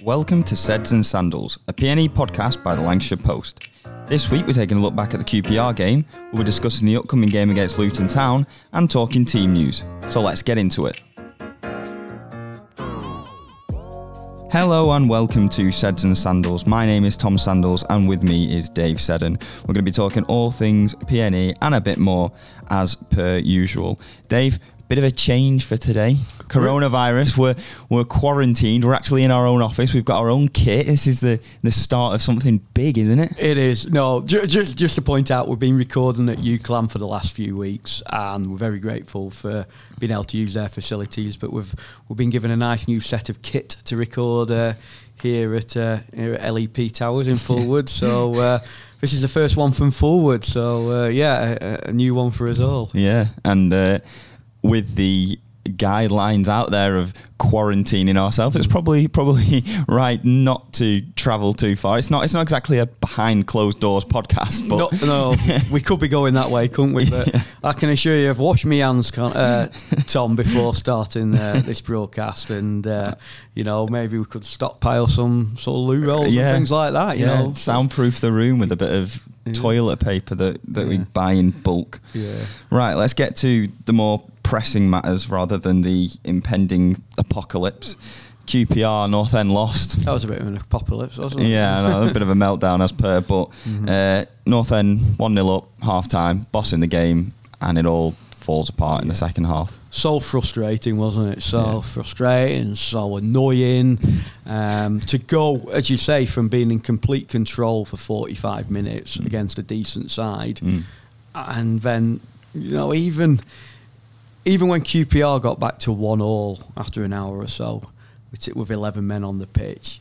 Welcome to Seds and Sandals, a PNE podcast by the Lancashire Post. This week we're taking a look back at the QPR game, we'll be discussing the upcoming game against Luton Town and talking team news. So let's get into it. Hello and welcome to Seds and Sandals. My name is Tom Sandals and with me is Dave Seddon. We're going to be talking all things PNE and a bit more as per usual. Dave, bit of a change for today. Coronavirus, we're we're quarantined. We're actually in our own office. We've got our own kit. This is the the start of something big, isn't it? It is. No, ju- ju- just to point out, we've been recording at UCLan for the last few weeks, and we're very grateful for being able to use their facilities. But we've we've been given a nice new set of kit to record uh, here at uh, here at LEP Towers in Fulwood. so. Uh, this is the first one from Fulwood, so uh, yeah, a, a, new one for us all. Yeah, and uh, with the guidelines out there of quarantining ourselves, it's probably probably right not to travel too far. It's not it's not exactly a behind closed doors podcast, but no, no we could be going that way, couldn't we? But yeah. I can assure you, I've washed my hands, uh, Tom, before starting uh, this broadcast, and uh, you know maybe we could stockpile some sort of loo rolls yeah. and things like that. You yeah. know, soundproof the room with a bit of toilet paper that, that we buy in bulk. Yeah. Right, let's get to the more pressing matters rather than the impending apocalypse. QPR North End lost. That was a bit of an apocalypse, wasn't it? Yeah, no, a bit of a meltdown as per. But mm-hmm. uh, North End one 0 up, half time, bossing the game, and it all falls apart yeah. in the second half. So frustrating, wasn't it? So yeah. frustrating, so annoying. Um, to go, as you say, from being in complete control for 45 minutes mm. against a decent side, mm. and then you know even even when QPR got back to one all after an hour or so, with, 11 men on the pitch,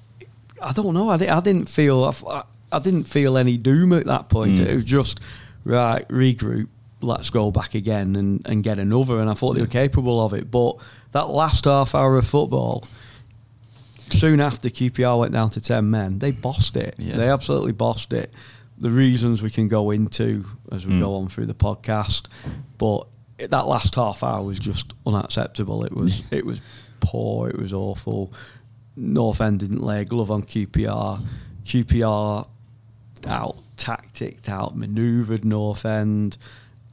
I don't know. I, I didn't feel I, I, didn't feel any doom at that point. Mm. It was just right regroup. Let's go back again and, and get another. And I thought they were capable of it. But that last half hour of football, soon after QPR went down to 10 men, they bossed it. Yeah. They absolutely bossed it. The reasons we can go into as we mm. go on through the podcast. But that last half hour was just unacceptable. It was it was poor. It was awful. North End didn't lay a glove on QPR. QPR out tacticked, out manoeuvred North End,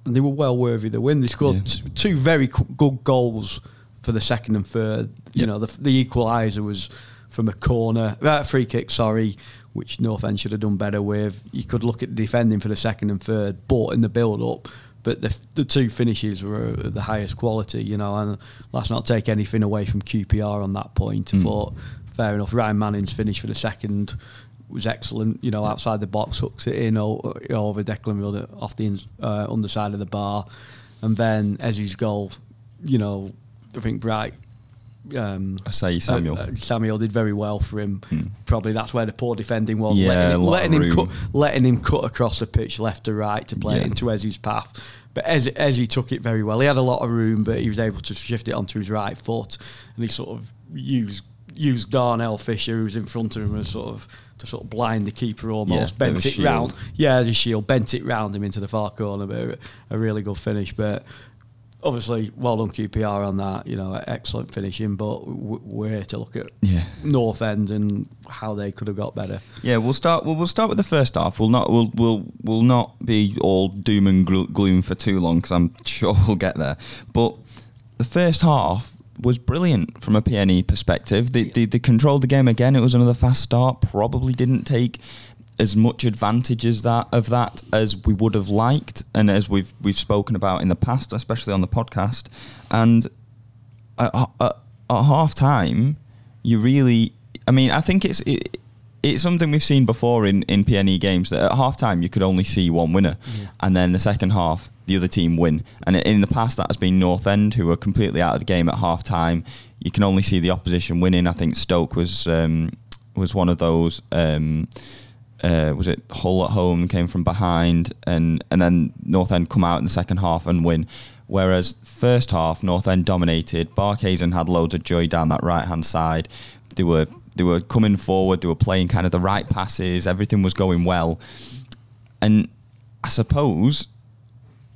and they were well worthy of the win. They scored yeah. t- two very good goals for the second and third. You know, the, the equaliser was from a corner, uh, free kick, sorry, which North End should have done better with. You could look at the defending for the second and third, but in the build up, but the, the two finishes were the highest quality, you know, and let's not take anything away from QPR on that point. I mm. thought, fair enough, Ryan Manning's finish for the second was excellent, you know, outside the box, hooks it in over Declan Rudd off the uh, underside of the bar. And then Eze's goal, you know, I think Bright um, I say Samuel. Uh, Samuel did very well for him. Hmm. Probably that's where the poor defending was. Yeah, letting, letting him cut, letting him cut across the pitch left to right to play yeah. it into Eze's path. But Eze, Eze took it very well. He had a lot of room, but he was able to shift it onto his right foot, and he sort of used used Darnell Fisher, who was in front of him, as sort of to sort of blind the keeper almost. Yeah, bent it shield. round, yeah, the shield bent it round him into the far corner. But a really good finish. But obviously, well done QPR on that. You know, excellent finishing. But we're here to look at yeah. North End and how they could have got better. Yeah, we'll start. We'll, we'll start with the first half. We'll not. We'll we'll we'll not be all doom and gloom for too long because I'm sure we'll get there. But the first half was brilliant from a PNE perspective. They, they, they controlled the game again. It was another fast start. Probably didn't take as much advantage as that of that as we would have liked, and as we've we've spoken about in the past, especially on the podcast. And at, at, at half time, you really, I mean, I think it's it, it's something we've seen before in in PNE games that at half time you could only see one winner, yeah. and then the second half the other team win. And in the past, that has been North End who were completely out of the game at half time. You can only see the opposition winning. I think Stoke was. Um, was one of those. Um, uh, was it Hull at home came from behind and and then North End come out in the second half and win. Whereas first half North End dominated. Barkhuizen had loads of joy down that right hand side. They were they were coming forward. They were playing kind of the right passes. Everything was going well. And I suppose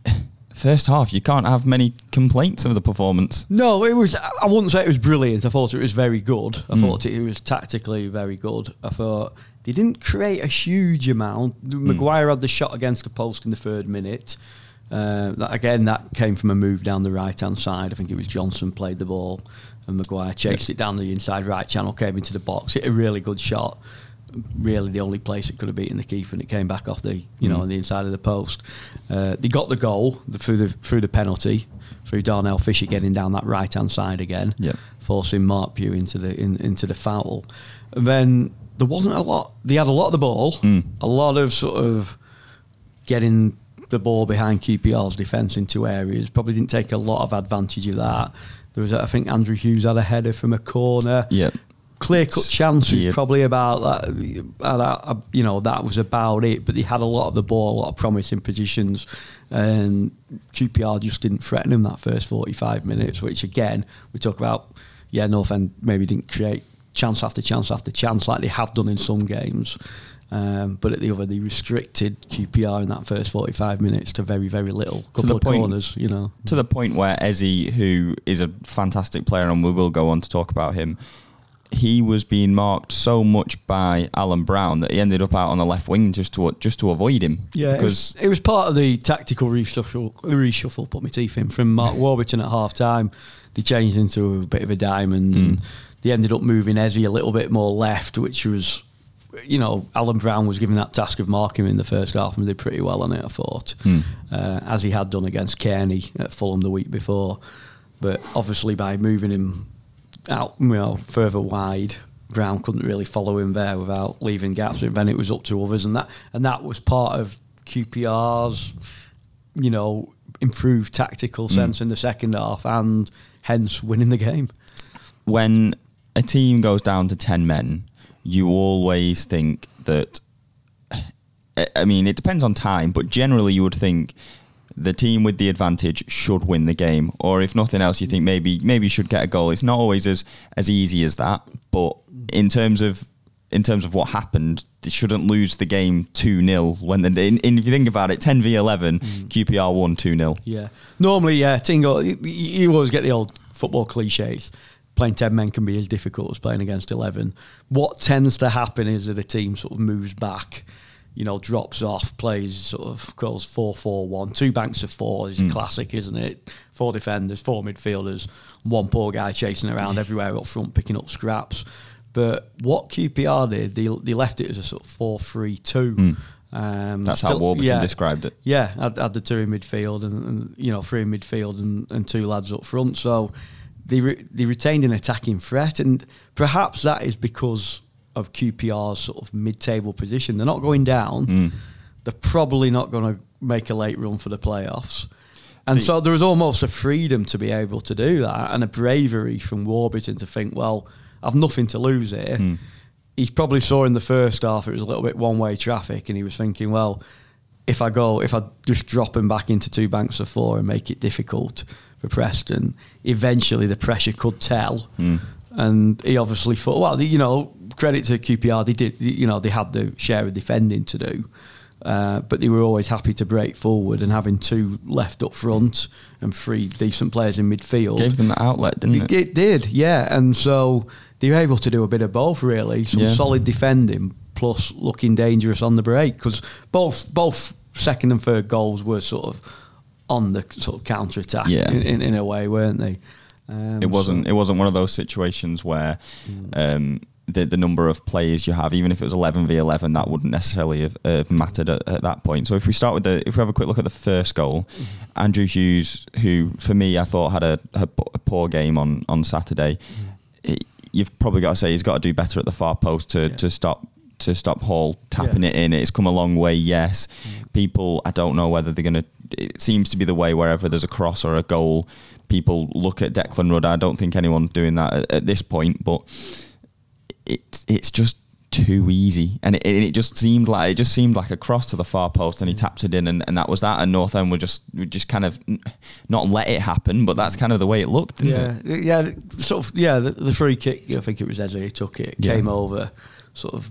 first half you can't have many complaints of the performance. No, it was. I wouldn't say it was brilliant. I thought it was very good. I mm. thought it was tactically very good. I thought they didn't create a huge amount. Mm. Maguire had the shot against the post in the third minute. Uh, that, again, that came from a move down the right hand side. I think it was Johnson played the ball, and Maguire chased it down the inside right channel, came into the box. Hit a really good shot. Really, the only place it could have beaten the keeper, and it came back off the you know mm. on the inside of the post. Uh, they got the goal through the through the penalty, through Darnell Fisher getting down that right hand side again, forcing Mark Pugh into the in, into the foul. And then there wasn't a lot. They had a lot of the ball, mm. a lot of sort of getting the ball behind QPR's defence in two areas. Probably didn't take a lot of advantage of that. There was, I think, Andrew Hughes had a header from a corner. Yep. Clear cut chances, yep. probably about that, uh. Uh, you know, that was about it. But they had a lot of the ball, a lot of promising positions, and QPR just didn't threaten them that first forty-five minutes. Which again, we talk about. Yeah, North End maybe didn't create chance after chance after chance like they have done in some games. Um, but at the other, they restricted QPR in that first 45 minutes to very, very little. Couple of point, corners, you know. To the point where Eze, who is a fantastic player, and we will go on to talk about him, he was being marked so much by Alan Browne that he ended up out on the left wing just to just to avoid him. Yeah, because it was, it was part of the tactical reshuffle. Reshuffle, put my teeth in from Mark Warburton at half time. They changed into a bit of a diamond. Mm. And, they ended up moving Eze a little bit more left, which was, you know, Alan Browne was given that task of marking him in the first half and did pretty well on it, I thought, mm. uh, as he had done against Cairney at Fulham the week before. But obviously, by moving him out, you know, further wide, Browne couldn't really follow him there without leaving gaps. And then it was up to others, and that and that was part of QPR's, you know, improved tactical hmm. sense mm. in the second half, and hence winning the game. When a team goes down to 10 men, you always think that. I mean, it depends on time, but generally you would think the team with the advantage should win the game, or if nothing else, you think maybe maybe should get a goal. It's not always as as easy as that, but in terms of in terms of what happened, they shouldn't lose the game 2 0 when the, in, in, if you think about it, 10 v 11, mm. QPR won 2 0. Yeah. Normally, yeah, Tingo, you, you always get the old football cliches playing 10 men can be as difficult as playing against 11. What tends to happen is that a team sort of moves back, you know, drops off, plays sort of goes 4 4 1. Two banks of four is mm. classic, isn't it? Four defenders, four midfielders, one poor guy chasing around everywhere up front, picking up scraps. But what QPR did, they, they left it as a sort of 4 3 2. Mm. Um, That's still, how Warburton yeah, described it. Yeah, had, had the two in midfield and, and, you know three in midfield and, and two lads up front. So they re- they retained an attacking threat, and perhaps that is because of QPR's sort of mid-table position. They're not going down. Mm. They're probably not going to make a late run for the playoffs. And the, so there was almost a freedom to be able to do that and a bravery from Warburton to think, well, I've nothing to lose here. Mm. He probably saw in the first half it was a little bit one way traffic and he was thinking, well, if I go, if I just drop him back into two banks of four and make it difficult, for Preston, eventually the pressure could tell. Mm. And he obviously thought, well, you know, credit to QPR, they did, you know, they had the share of defending to do. Uh, but they were always happy to break forward and having two left up front and three decent players in midfield. Gave them the outlet, didn't it? It did, yeah. And so they were able to do a bit of both, really. Some yeah. solid defending plus looking dangerous on the break because both both second and third goals were sort of on the sort of counter attack yeah. in, in, in, a way, weren't they? Um, it wasn't. So. It wasn't one of those situations where. Mm. Um, the, the number of players you have, even if it was 11 v 11, that wouldn't necessarily have, have mattered at, at, that point. So if we start with the, if we have a quick look at the first goal, mm-hmm. Andrew Hughes, who for me I thought had a, a poor game on on Saturday, mm-hmm. it, you've probably got to say he's got to do better at the far post to, yeah. to stop to stop Hall tapping yeah. it in. It's come a long way, yes. Mm. People, I don't know whether they're going to it seems to be the way wherever there's a cross or a goal, people look at Declan Rudd. I don't think anyone's doing that at, at this point, but it's it's just too easy, and it, it just seemed like it just seemed like a cross to the far post, and he mm. taps it in, and, and that was that. And North End were just were just kind of not let it happen, but that's kind of the way it looked. yeah, it? yeah, sort of. Yeah, the, the, free kick. I think it was Eze who took it. Yeah. Came over, sort of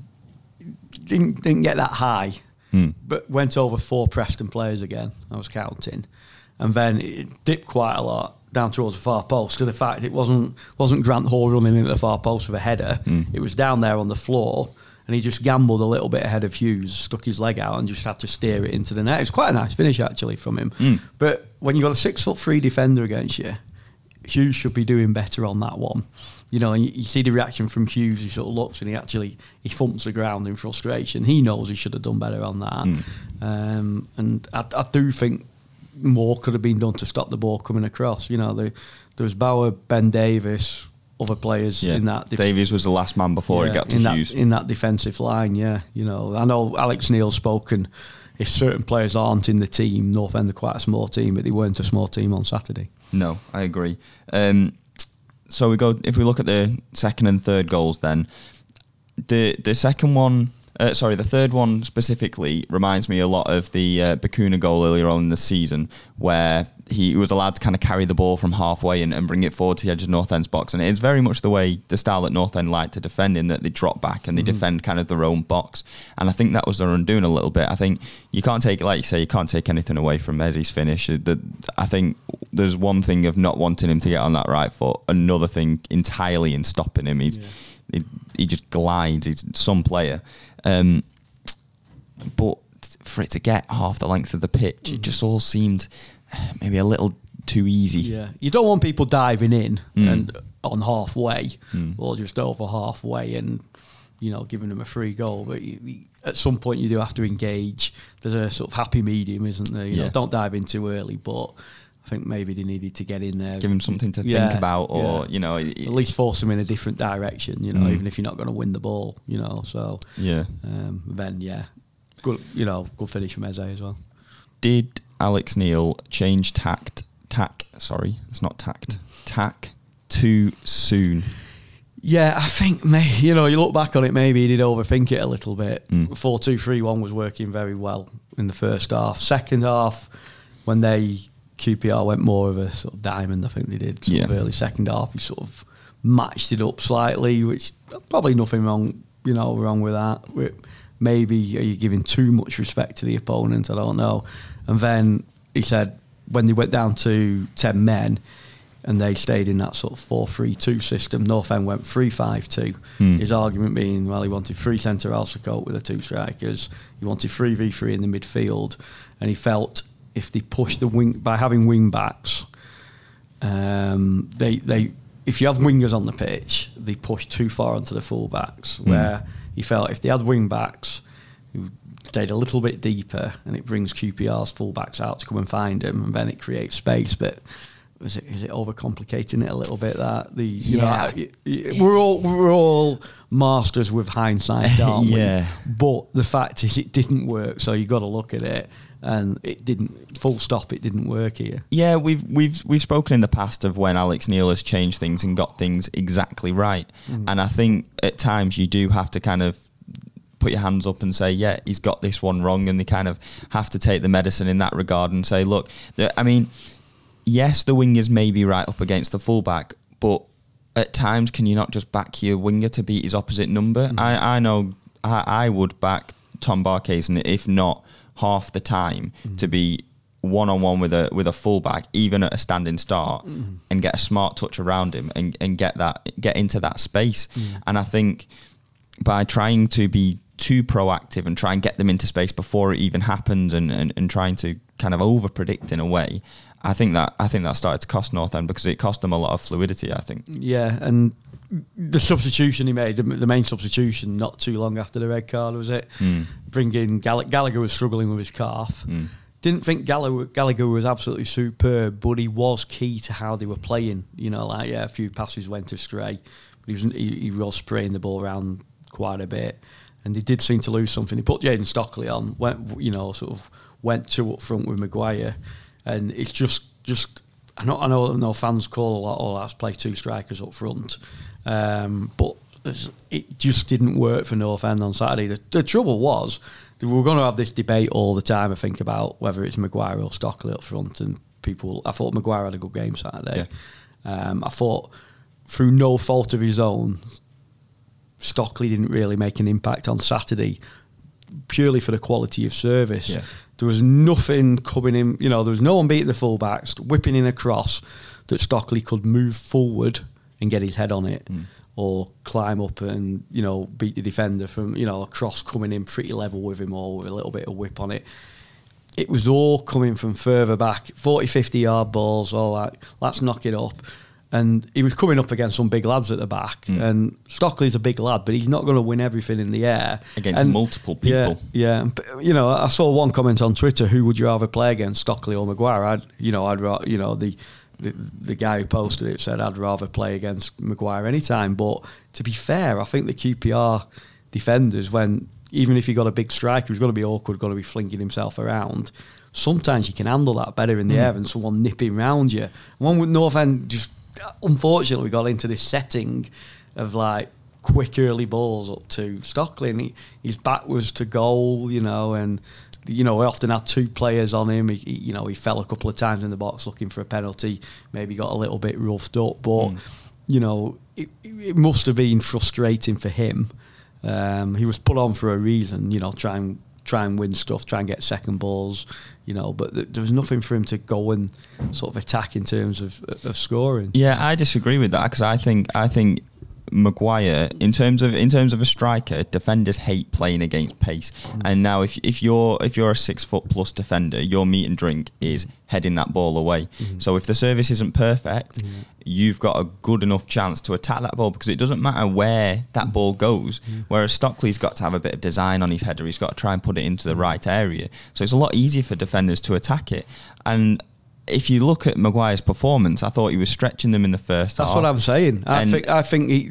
didn't didn't get that high, hmm. but went over four Preston players again. I was counting, and then it dipped quite a lot down towards the far post to the fact it wasn't wasn't Grant Hall running into the far post with a header. Mm. It was down there on the floor, and he just gambled a little bit ahead of Hughes, stuck his leg out, and just had to steer it into the net. It was quite a nice finish actually from him. Mm. But when you got a six foot three defender against you, Hughes should be doing better on that one. You know, and you, you, see the reaction from Hughes. He sort of looks and he actually he thumps the ground in frustration. He knows he should have done better on that. Mm. Um, and I, I do think more could have been done to stop the ball coming across. You know, the, there was Bauer, Ben Davies, other players yeah. in that. Def- Davies was the last man before yeah, he got to in Hughes. That, in that defensive line, yeah. You know, I know Alex Neil spoken. If certain players aren't in the team, North End are quite a small team, but they weren't a small team on Saturday. No, I agree. Um, so we go. If we look at the second and third goals, then the the second one uh, sorry, the third one specifically reminds me a lot of the uh, Bacuna goal earlier on in the season, where he was allowed to kind of carry the ball from halfway and, and bring it forward to the edge of North End's box. And it is very much the way the style that North End like to defend in that they drop back and they mm-hmm. defend kind of their own box. And I think that was their undoing a little bit. I think you can't take, like you say, you can't take anything away from Eze's finish. I think there's one thing of not wanting him to get on that right foot, another thing entirely in stopping him. He's. Yeah he, he just glides. He's some player. Um, but for it to get half the length of the pitch, mm. it just all seemed maybe a little too easy. Yeah, you don't want people diving in mm. and on halfway mm. or just over halfway and you know giving them a free goal. But you, you, at some point, you do have to engage. There's a sort of happy medium, isn't there? You yeah. know, don't dive in too early, but I think maybe they needed to get in there, give him something to yeah, think about, or yeah. you know, at least force him in a different direction. You know, mm. even if you're not going to win the ball, you know. So yeah, um, then yeah, good. You know, good finish from Eze as well. Did Alex Neil change tact? Tack, sorry, it's not tact. Tack too soon. Yeah, I think may you know you look back on it, maybe he did overthink it a little bit. Mm. Four two three one was working very well in the first half. Second half, when they QPR went more of a sort of diamond. I think they did. Sort yeah. of early second half, he sort of matched it up slightly, which probably nothing wrong, you know, wrong with that. Maybe are you giving too much respect to the opponent? I don't know. And then he said when they went down to ten men, and they stayed in that sort of 4-3-2 system. North End went 3-5-2. Hmm. His argument being, well, he wanted three centre cope with the two strikers. He wanted 3v3 in the midfield. And he felt if they push the wing by having wing backs, um, they they if you have wingers on the pitch, they push too far onto the fullbacks. Mm. Where he felt if they had wing backs who stayed a little bit deeper, and it brings QPR's fullbacks out to come and find him, and then it creates space. But is it is it overcomplicating it a little bit? That the yeah, know, we're all we're all masters with hindsight, aren't yeah. we? But the fact is, it didn't work. So you got to look at it and it didn't. Full stop. It didn't work here. Yeah, we've we've we've spoken in the past of when Alex Neil has changed things and got things exactly right, mm. and I think at times you do have to kind of put your hands up and say, yeah, he's got this one wrong, and they kind of have to take the medicine in that regard and say, look, I mean, yes, the wingers may be right up against the fullback, but at times, can you not just back your winger to beat his opposite number? Mm. I, I know I, I would back Tom Barkhuizen, if not half the time mm. to be one on one with a with a fullback, even at a standing start, mm. and get a smart touch around him and, and get that get into that space. Mm. And I think by trying to be too proactive and try and get them into space before it even happens and, and, and trying to kind of over predict in a way, I think that I think that started to cost North End because it cost them a lot of fluidity. I think. Yeah, and the substitution he made, the, main substitution, not too long after the red card, was it? Mm. Bringing Gall- Gallagher was struggling with his calf. Mm. Didn't think Gallagher, Gallagher was absolutely superb, but he was key to how they were playing. You know, like yeah, a few passes went astray, but he was he, he was spraying the ball around quite a bit, and they did seem to lose something. He put Jayden Stockley on, went you know sort of went two up front with Maguire, and it's just just I know I know, I know fans call a lot. Oh, let's play two strikers up front. Um, but it just didn't work for North End on Saturday. The, the trouble was we were going to have this debate all the time. I think about whether it's Maguire or Stockley up front, and people. I thought Maguire had a good game Saturday. Yeah. Um, I thought through no fault of his own, Stockley didn't really make an impact on Saturday, purely for the quality of service. Yeah. There was nothing coming in. You know, there was no one beating the fullbacks, whipping in a cross that Stockley could move forward and get his head on it. Mm. or climb up and you know beat the defender from you know a cross coming in pretty level with him or with a little bit of whip on it. It was all coming from further back 40 50 yard balls all that. Let's knock it up. And he was coming up against some big lads at the back. Mm. and Stockley's a big lad but he's not going to win everything in the air. Against and multiple people. yeah, yeah you know I saw one comment on Twitter who would you rather play against Stockley or Maguire? I'd you know I'd you know the the, the guy who posted it said I'd rather play against Maguire anytime. But to be fair, I think the QPR defenders, when even if you got a big striker who's going to be awkward, going to be flinging himself around, sometimes you can handle that better in the mm. air than someone nipping around you. One with North End just unfortunately got into this setting of like quick early balls up to Stockley, and he, his back was to goal, you know, and you know, we often had two players on him. He, he, you know, he fell a couple of times in the box looking for a penalty. Maybe got a little bit roughed up, but mm. you know, it, it, must have been frustrating for him. Um, he was put on for a reason. You know, try and try and win stuff, try and get second balls. You know, but th- there was nothing for him to go and sort of attack in terms of, of scoring. Yeah, I disagree with that because I think I think Maguire, in terms of in terms of a striker, defenders hate playing against pace. Mm. And now, if if you're if you're a six foot plus defender, your meat and drink is heading that ball away. Mm-hmm. So if the service isn't perfect, mm-hmm. you've got a good enough chance to attack that ball because it doesn't matter where that mm-hmm. ball goes. Mm-hmm. Whereas Stockley's got to have a bit of design on his header. He's got to try and put it into the mm-hmm. right area. So it's a lot easier for defenders to attack it. And if you look at Maguire's performance, I thought he was stretching them in the first That's half. what I'm saying. I think I think he,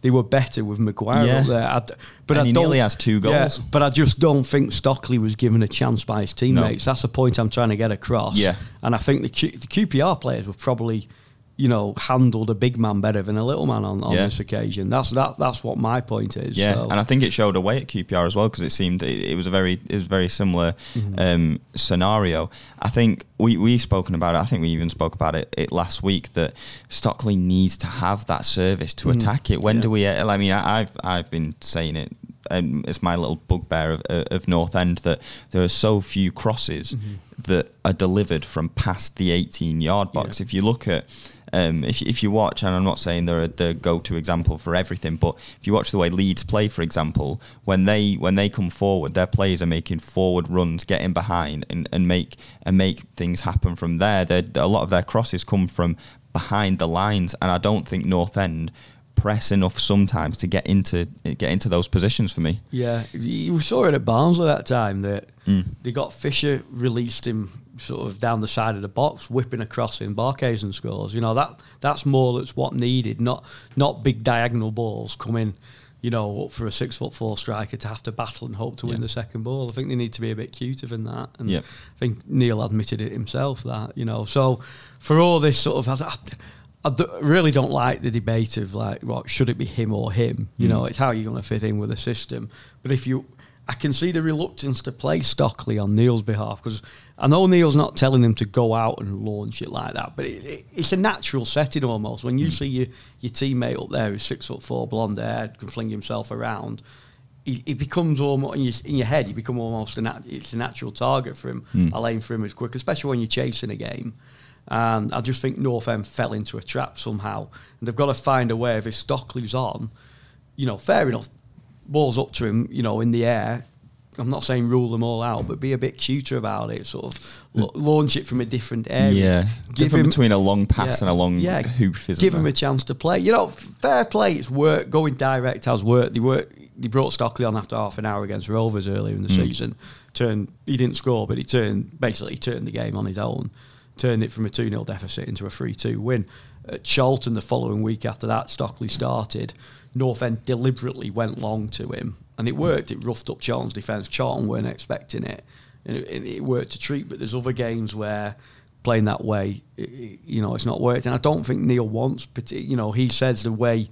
they were better with Maguire yeah. up there. I, but and I he nearly has two goals. Yeah, but I just don't think Stockley was given a chance by his teammates. No. That's the point I'm trying to get across. Yeah. And I think the, Q, the QPR players were probably – you know, handled a big man better than a little man on, on yeah. this occasion. That's that. That's what my point is. Yeah, so. and I think it showed away at QPR as well because it seemed it, it, was a very it was very similar mm-hmm. um, scenario. I think we we spoken about it. I think we even spoke about it, it last week that Stockley needs to have that service to mm-hmm. attack it. When yeah. do we? I mean, I've I've been saying it um, it's my little bugbear of, of North End that there are so few crosses mm-hmm. that are delivered from past the 18 yard box. Yeah. If you look at um, if, if you watch, and I'm not saying they're the go-to example for everything, but if you watch the way Leeds play, for example, when they when they come forward, their players are making forward runs, getting behind, and, and make and make things happen from there. They're, a lot of their crosses come from behind the lines, and I don't think North End press enough sometimes to get into get into those positions for me. Yeah, you saw it at Barnsley that time that mm. they got Fisher released him sort of down the side of the box, whipping across in and scores. You know that that's more that's what needed, not not big diagonal balls coming. You know, up for a six foot four striker to have to battle and hope to yeah. win the second ball. I think they need to be a bit cuter than that. And I think Neil admitted it himself that, you know. So for all this sort of I, I d- really don't like the debate of like, what should it be him or him? You mm. know, it's how you're going to fit in with the system. But if you, I can see the reluctance to play Stockley on Neil's behalf because I know Neil's not telling him to go out and launch it like that, but it, it, it's a natural setting almost. When you mm. see your, your teammate up there who's six foot four, blonde hair, can fling himself around, it, becomes almost in your, in your head. You become almost a nat- it's a natural target for him. Mm. I'll aim for him as quick, especially when you're chasing a game. And I just think North End fell into a trap somehow. And they've got to find a way, if Stockley's on, you know, fair enough, balls up to him, you know, in the air. I'm not saying rule them all out, but be a bit cuter about it. Sort of launch it from a different area. Yeah, give different him, between a long pass yeah, and a long yeah, hoof. Isn't give there? him a chance to play. You know, fair play. It's work. Going direct has worked. They work. They brought Stockley on after half an hour against Rovers earlier in the mm. season. Turned. He didn't score, but he turned basically turned the game on his own turned it from a 2 0 deficit into a 3 2 win. At Charlton, the following week after that, Stockley started. North End deliberately went long to him, and it worked. It roughed up Charlton's defence. Charlton weren't expecting it, and it, it, worked to treat. But there's other games where playing that way, it, you know, it's not worked. And I don't think Neil wants, you know, he says the way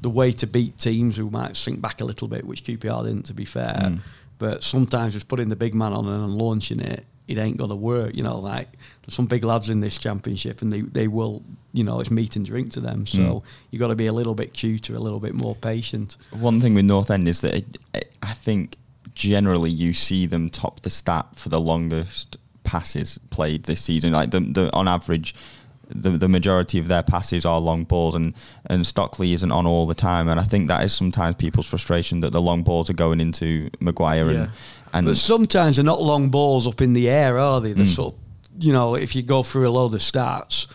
the way to beat teams who might sink back a little bit, which QPR didn't, to be fair. Mm. But sometimes just putting the big man on and launching it, it ain't going to work. You know, like there's some big lads in this championship, and they, they will, you know, it's meat and drink to them. So Mm. you got to be a little bit cuter, a little bit more patient. One thing with North End is that it, it, I think generally you see them top the stat for the longest passes played this season. Like the, the on average, the the majority of their passes are long balls, and and Stockley isn't on all the time. And I think that is sometimes people's frustration that the long balls are going into Maguire Yeah. and and but sometimes they're not long balls up in the air, are they? They're Mm. sort of, you know, if you go through a load of stats,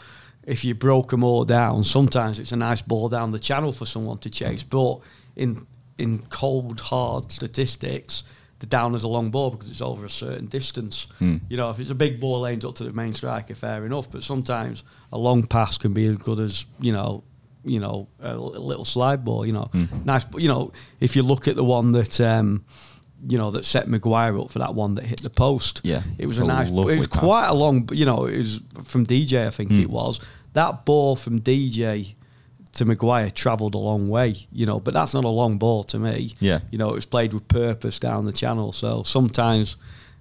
if you broke them all down, sometimes it's a nice ball down the channel for someone to chase. But in in cold, hard statistics, the down is a long ball because it's over a certain distance. Mm. You know, if it's a big ball aimed up to the main striker, fair enough. But sometimes a long pass can be as good as you know. You know, a little slide ball. You know, Mm. nice. You know, if you look at the one that um, you know, that set Maguire up for that one that hit the post. Yeah, it was a nice. It was pass. quite a long. You know, it was from DJ. I think Mm. it was that ball from DJ to Maguire travelled a long way. You know, but that's not a long ball to me. Yeah. you know, it was played with purpose down the channel. So sometimes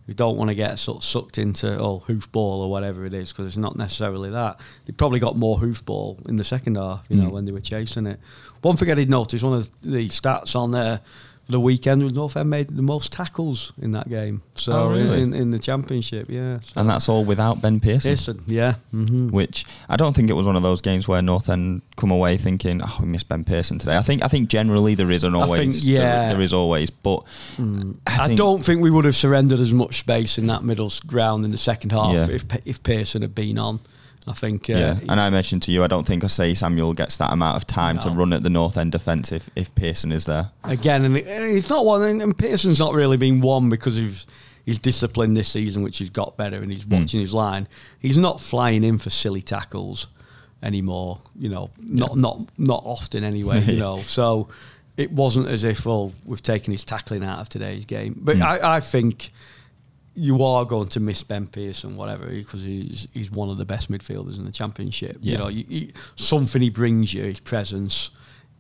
we don't want to get sort of sucked into oh hoofball or whatever it is because it's not necessarily that. They probably got more hoofball in the second half. You know, Mm. when they were chasing it. One thing I did notice one of the stats on there the weekend was North End made the most tackles in that game. So Oh, really? in, in the championship, yeah. So. and that's all without Ben Pearson. Pearson, yeah. Mm-hmm. which I don't think it was one of those games where North End come away thinking, "Oh, we missed Ben Pearson today." I think I think generally there is an I always, think, there- there is always, but I, think- don't think we would have surrendered as much space in that middle ground in the second half Yeah. if if Pearson had been on. I think, uh, yeah. And I mentioned to you, I don't think I Osayi-Samuel gets that amount of time to run at the North End defence if, if Pearson is there. again, and, it's not one. And, Pearson's not really been one because of his discipline this season, which he's got better, and he's watching his line. He's not flying in for silly tackles anymore. You know, not not not often anyway. You know, so it wasn't as if oh we've taken his tackling out of today's game. But Mm. I, I think. You are going to miss Ben Pearson, whatever, because he's he's one of the best midfielders in the championship. You know, you, you, something he brings you, his presence,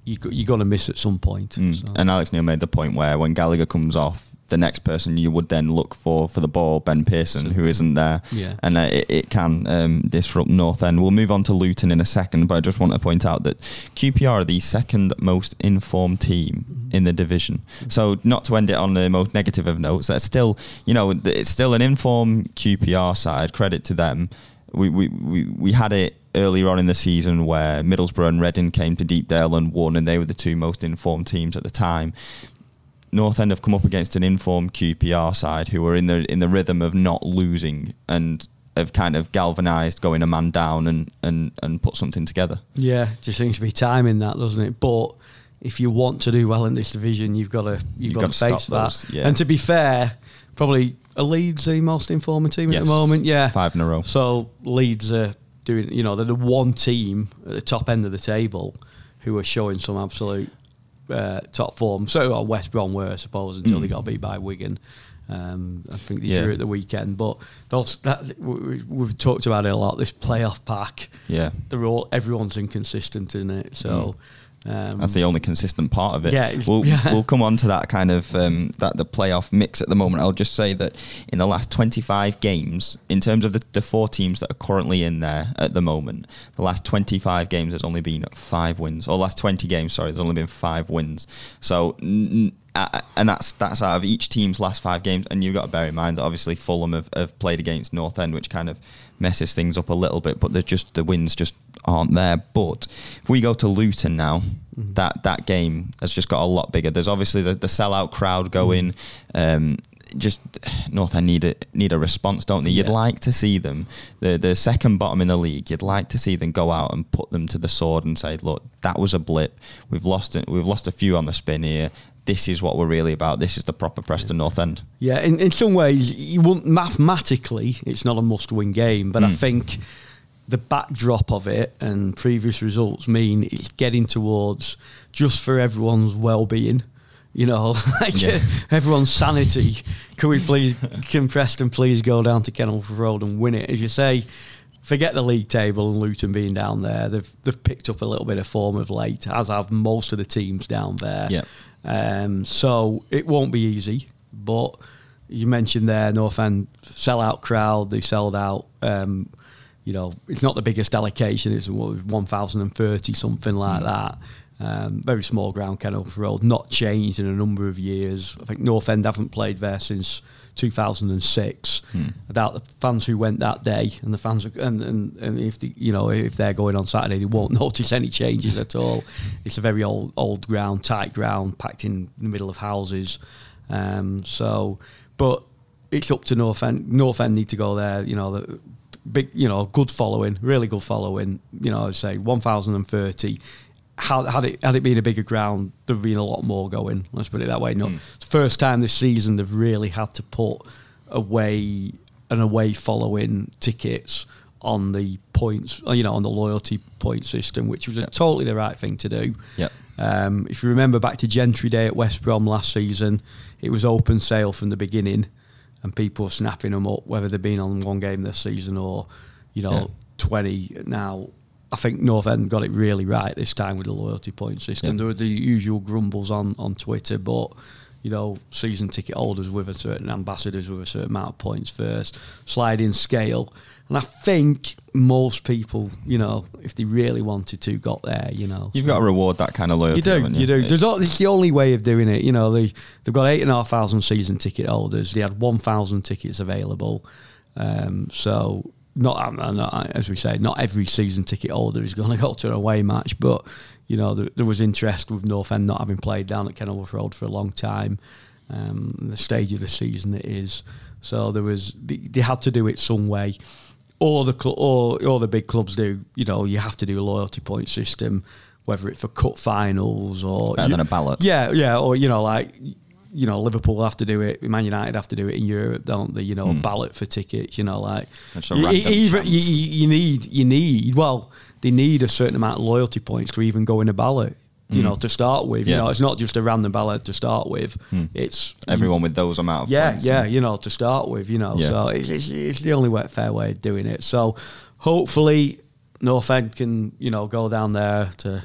You you're going to miss at some point. Mm. So. And Alex Neil made the point where when Gallagher comes off, the next person you would then look for for the ball, Ben Pearson, who isn't there, Yeah. and uh, it, it can um, disrupt North End. We'll move on to Luton in a second, but I just want to point out that QPR are the second most informed team in the division. So not to end it on the most negative of notes, that's still you know it's still an informed QPR side. Credit to them. We we we, we had it. Earlier on in the season, where Middlesbrough and Reading came to Deepdale and won, and they were the two most informed teams at the time. North End have come up against an informed QPR side who are in the in the rhythm of not losing and have kind of galvanised going a man down and, and, and put something together. Yeah, just seems to be time in that, doesn't it? But if you want to do well in this division, you've got to you've, You've got got to face stop that. those, yeah. And to be fair, probably a Leeds the most informed team at the moment. Yeah, Five in a row. So Leeds are doing. You know, they're the one team at the top end of the table who are showing some absolute uh, top form. So uh, West Brom were, I suppose, until they Mm. got beat by Wigan. Um, I think they Yeah. drew at the weekend, but those, that, we- we've talked about it a lot. This playoff pack, Yeah. they're all everyone's inconsistent in it. So um, That's the only consistent part of it. Yeah, we'll, yeah. we'll come on to that kind of um, that the playoff mix at the moment. I'll just say that in the last 25 games, in terms of the, the four teams that are currently in there at the moment, the last 25 games there's only been five wins. Or last 20 games, sorry, there's only been five wins. So. N- uh, and that's that's out of each team's last five games, and you've got to bear in mind that obviously Fulham have, have played against North End, which kind of messes things up a little bit. But they're just the wins just aren't there. But if we go to Luton now, that that game has just got a lot bigger. There's obviously the, the sellout crowd going. Um, just North End need a need a response, don't they? You'd Yeah. like to see them, the the second bottom in the league. You'd like to see them go out and put them to the sword and say, look, that was a blip. We've lost it. We've lost a few on the spin here. This is what we're really about. This is the proper Preston North End. Yeah, in, in some ways, you won't mathematically, it's not a must-win game, but I Mm. think the backdrop of it and previous results mean it's getting towards just for everyone's well-being. You know, like Yeah. everyone's sanity. Can we please, can Preston please go down to Kenilworth Road and win it? As you say, forget the league table and Luton being down there. They've they've picked up a little bit of form of late, as have most of the teams down there. Yeah. Um, so it won't be easy, but you mentioned there North End sellout crowd. They sold out. Um, you know, it's not the biggest allocation. It's one thousand and thirty something like mm. that. Um, very small ground, Kenilworth Road, not changed in a number of years. I think North End haven't played there since 2006. Hmm. I doubt the fans who went that day and the fans are, and, and, and if the, you know if they're going on Saturday, they won't notice any changes at all. It's a very old old ground, tight ground, packed in the middle of houses. Um, so, but it's up to North End. North End need to go there. You know, the big, you know, good following, really good following. You know, I'd say 1,030 had, had it had it been a bigger ground, there'd been a lot more going. Let's put it that way. No, mm. first time this season they've really had to put away an away following tickets on the points, you know, on the loyalty point system, which was yep. totally the right thing to do. Yep. Um, if you remember back to Gentry Day at West Brom last season, it was open sale from the beginning, and people were snapping them up, whether they've been on one game this season or, you know, twenty. Now I think North End got it really right this time with the loyalty point system. Yeah. There were the usual grumbles on, on Twitter, but you know, season ticket holders with a certain ambassadors with a certain amount of points first, sliding scale. And I think most people, you know, if they really wanted to, got there. You know, you've got to reward that kind of loyalty. You do, you? you? do. There's it's the only way of doing it. You know, they they've got eight and a half thousand season ticket holders. They had one thousand tickets available. Um, so not, not, as we say, not every season ticket holder is going to go to an away match, but you know there, there was interest with North End not having played down at Kenilworth Road for a long time. Um, the stage of the season it is, so there was they, they had to do it some way. All the cl- all, all the big clubs do. You know, you have to do a loyalty point system, whether it's for cup finals or better you, than a ballot. Yeah, yeah, or you know, like you know, Liverpool have to do it. Man United have to do it in Europe, don't they? You know, mm. ballot for tickets. You know, like even you, you, need you need well, they need a certain amount of loyalty points to even go in a ballot. You mm. know, to start with, yeah. you know, it's not just a random ballot to start with. Mm. It's everyone you, with those amount of yeah, points. yeah. You know, to start with, you know, yeah. so it's, it's, it's the only way, fair way of doing it. So hopefully, North End can you know go down there to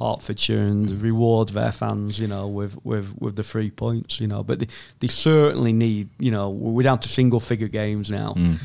Hertfordshire and reward their fans, you know, with, with, with the three points, you know. But they, they certainly need, you know, we're down to single figure games now. Mm.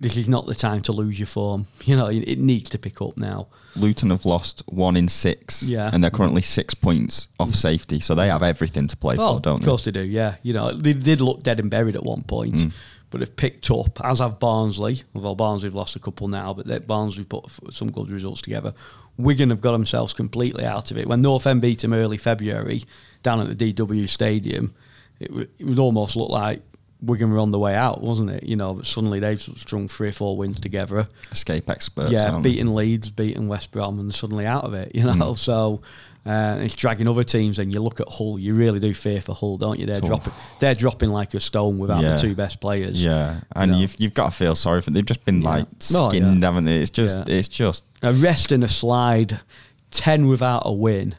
this is not the time to lose your form. You know, it needs to pick up now. Luton have lost one in six, yeah, and they're currently six points off safety, so they have everything to play oh, for, don't they? Of course they do. Yeah, you know, they did look dead and buried at one point. Mm but have picked up, as have Barnsley. Well, Barnsley have lost a couple now, but Barnsley put some good results together. Wigan have got themselves completely out of it. When North End beat them early February down at the DW Stadium, it, w- it would almost look like Wigan were on the way out, wasn't it? You know, but suddenly they've strung three or four wins together. Escape experts. Yeah, beating Leeds, beating West Brom, and suddenly out of it. You know, mm. so uh, it's dragging other teams. And you look at Hull, you really do fear for Hull, don't you? They're dropping, they're dropping like a stone without yeah. the two best players. Yeah, and you have you've got to feel sorry for them. They've just been yeah. like skinned, oh, yeah. haven't they? It's just it's just a rest and a slide, ten without a win.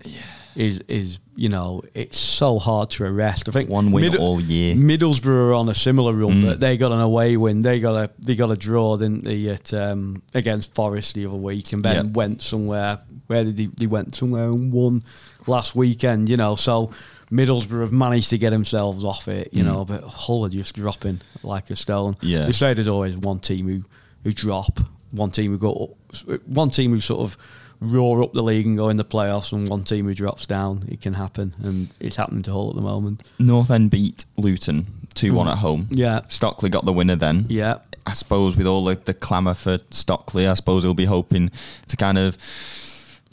Is is you know it's so hard to arrest. I think one win Mid- all year. Middlesbrough are on a similar run, mm. but they got an away win. They got a they got a draw, didn't they, at um, against Forest the other week, and then yep. went somewhere where they, they went somewhere and won last weekend. You know, so Middlesbrough have managed to get themselves off it. You mm. know, but Hull are just dropping like a stone. Yeah, they say there's always one team who who drop, one team who go, one team who sort of roar up the league and go in the playoffs, and one team who drops down. It can happen, and it's happening to Hull at the moment. North End beat Luton two one mm. at home. Yeah, Stockley got the winner then. Yeah, I suppose with all the, the clamour for Stockley, I suppose he'll be hoping to kind of.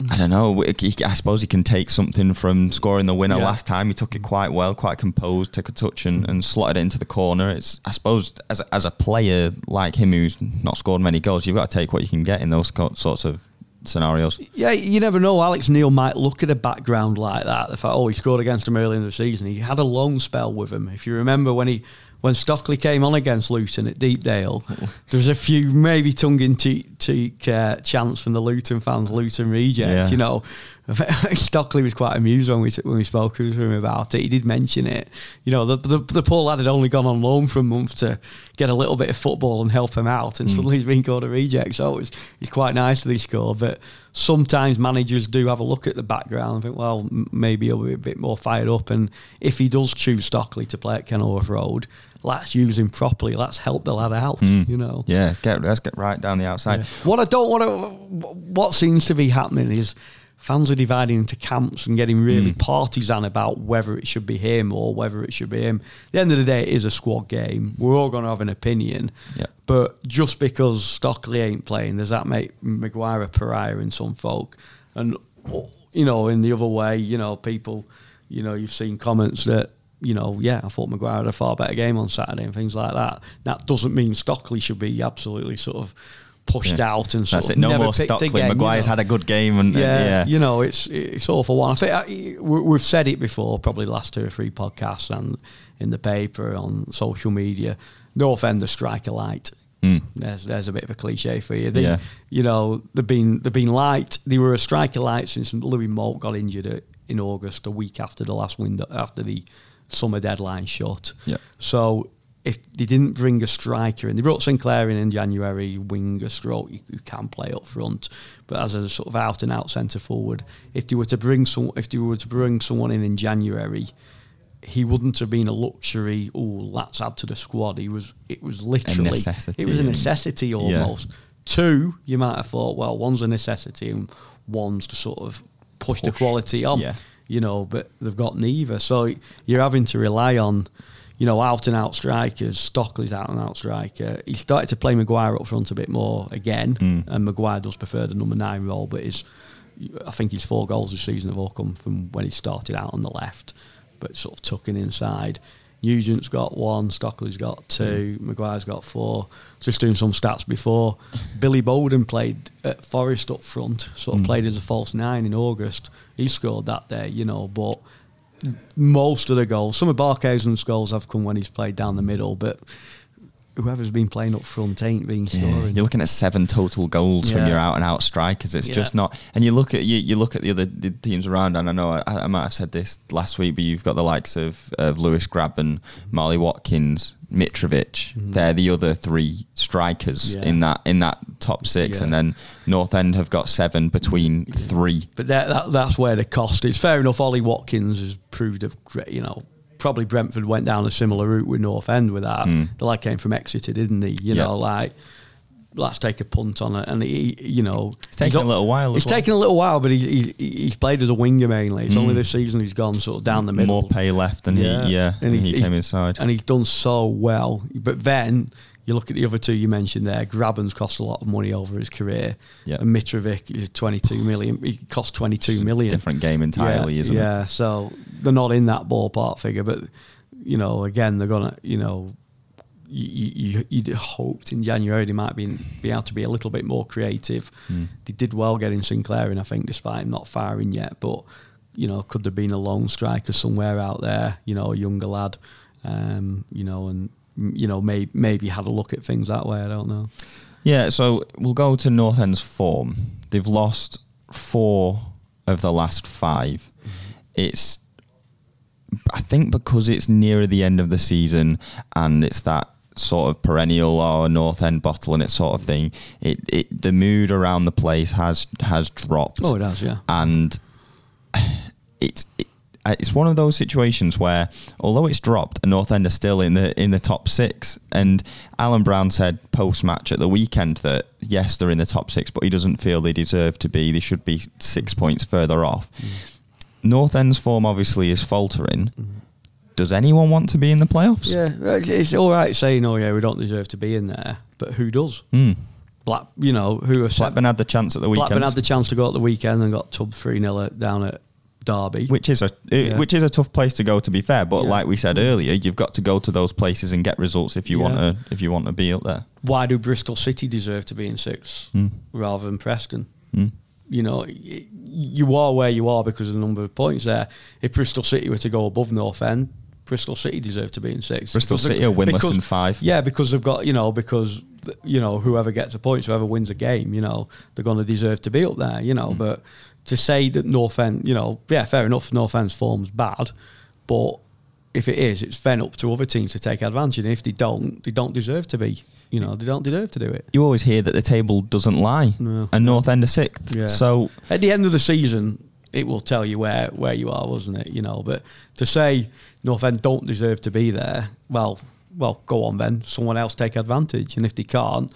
I don't know. I suppose he can take something from scoring the winner yeah. last time. He took it quite well, quite composed, took a touch and, and slotted it into the corner. It's I suppose as a, as a player like him who's not scored many goals, you've got to take what you can get in those sorts of scenarios. Yeah, you never know. Alex Neil might look at a background like that. The fact, oh, he scored against him early in the season. He had a long spell with him. If you remember when he when Stockley came on against Luton at Deepdale, there was a few maybe tongue in cheek uh, chants from the Luton fans, Luton reject. Yeah. You know, Stockley was quite amused when we when we spoke to him about it. He did mention it. You know, the, the, the poor lad had only gone on loan for a month to get a little bit of football and help him out, and mm. suddenly he's been called a reject. So it's it's quite nice that he scored. But sometimes managers do have a look at the background and think, well, maybe he'll be a bit more fired up. And if he does choose Stockley to play at Kenilworth Road, let's use him properly. Let's help the lad out. Mm. You know. Yeah, get let's get right down the outside. Yeah. What I don't want to, what seems to be happening is fans are dividing into camps and getting really mm. partisan about whether it should be him or whether it should be him. At the end of the day, it is a squad game. We're all going to have an opinion. Yeah. But just because Stockley ain't playing, does that make Maguire a pariah in some folk? And, you know, in the other way, you know, people, you know, you've seen comments that, you know, yeah, I thought Maguire had a far better game on Saturday and things like that. That doesn't mean Stockley should be absolutely sort of pushed yeah. out and sort That's of it. No never more Stockley. Again, Maguire's you know. had a good game, and yeah, yeah, you know, it's it's all for one. I think I, we've said it before, probably the last two or three podcasts and in the paper on social media. North End the striker light. Mm. There's there's a bit of a cliche for you. They, yeah. You know, they've been they've been light. They were a striker light since Louis Moult got injured in August, a week after the last window after the summer deadline shut. Yeah. So if they didn't bring a striker in, they brought Sinclair in in January, winger stroke, you, you can play up front, but as a sort of out and out centre forward, if they were to bring some, if they were to bring someone in in January, he wouldn't have been a luxury. Oh, let's add to the squad. He was, it was literally, it was a necessity almost. Yeah. Two, you might have thought, well, one's a necessity and one's to sort of push, push. the quality on. Yeah. You know, but they've got neither. So you're having to rely on you know, out and out strikers. Stockley's out and out striker. He started to play Maguire up front a bit more again, mm. and Maguire does prefer the number nine role. But his, I think his four goals this season have all come from when he started out on the left, but sort of tucking inside. Nugent's got one, Stockley's got two, mm. Maguire's got four. Just doing some stats before. Billy Bodin played at Forest up front, sort of mm. played as a false nine in August. He scored that day, you know, but most of the goals. Some of Barkhuizen's goals have come when he's played down the middle, but whoever's been playing up front ain't been scoring. Yeah, you're looking at seven total goals yeah. from your out and out strikers. It's yeah. just not. And you look at you, you look at the other the teams around. And I know I, I, might have said this last week, but you've got the likes of, of Lewis Grabban, Marley Watkins, Mitrovic. Mm. They're the other three strikers in that in that top six, and then North End have got seven between three. But that, that, that's where the cost is. Fair enough. Ollie Watkins has proved a great, you know probably Brentford went down a similar route with North End with that. Mm. The lad came from Exeter, didn't he? You know, like let's take a punt on it. And he, you know, it's taken a little while. It's well. taken a little while, but he, he he's played as a winger mainly. It's mm. only this season he's gone sort of down the middle. More pay left, and yeah. he yeah, and he, he came inside, and he's done so well. But then you look at the other two you mentioned there. Grabban's cost a lot of money over his career, yep. and Mitrovic is twenty two million. He cost twenty two million. Different game entirely, yeah, isn't yeah, it? Yeah, so they're not in that ballpark figure, but you know, again, they're gonna, you know, you, you, would hoped in January they might be be able to be a little bit more creative. Mm. They did well getting Sinclair in, I think, despite him not firing yet. But you know, could there have been a lone striker somewhere out there? You know, a younger lad. Um, you know, and you know, may, maybe had a look at things that way. I don't know. Yeah, so we'll go to North End's form. They've lost four of the last 5 mm-hmm. It's I think because it's nearer the end of the season and it's that sort of perennial or North End bottle and it sort of thing, it, it the mood around the place has has dropped. Oh, it has, yeah. And it's it, it's one of those situations where, although it's dropped, a North End are still in the in the top six. And Alan Browne said post match at the weekend that yes, they're in the top six, but he doesn't feel they deserve to be. They should be six points further off. Mm. North End's form obviously is faltering. Mm-hmm. Does anyone want to be in the playoffs? Yeah, it's all right saying, "Oh yeah, we don't deserve to be in there," but who does? Mm. Black, you know, who have Blackburn had the chance at the weekend. Blackburn had the chance to go at the weekend and got tub three 0 down at Derby, which is a yeah. which is a tough place to go. To be fair, but yeah. like we said earlier, you've got to go to those places and get results if you yeah. want to if you want to be up there. Why do Bristol City deserve to be in six mm. rather than Preston? Mm. You know, you are where you are because of the number of points there. If Bristol City were to go above North End, Bristol City deserve to be in six. Bristol City are winless because, in five. Yeah, because they've got you know because you know whoever gets the points, whoever wins a game, you know they're going to deserve to be up there. You know, mm. but to say that North End, you know, yeah, fair enough, North End's form's bad, but if it is, it's then up to other teams to take advantage. And if they don't, they don't deserve to be. You know, they don't deserve to do it. You always hear that the table doesn't lie, No. and North End are sixth. Yeah. So At the end of the season, it will tell you where, where you are, wasn't it? You know, but to say North End don't deserve to be there, well, well, go on then. Someone else take advantage, and if they can't,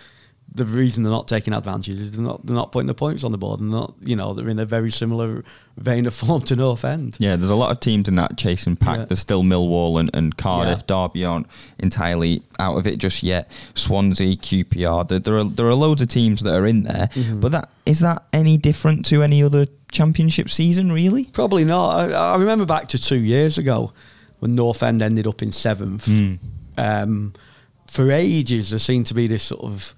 the reason they're not taking advantage is they're not they're not putting the points on the board, and not you know they're in a very similar vein of form to North End. Yeah, there's a lot of teams in that chasing pack. Yeah. There's still Millwall and, and Cardiff. Yeah. Derby aren't entirely out of it just yet. Swansea, QPR. There, there are there are loads of teams that are in there. Mm-hmm. But that is that any different to any other championship season? Really? Probably not. I, I remember back to two years ago when North End ended up in seventh. Um, for ages, there seemed to be this sort of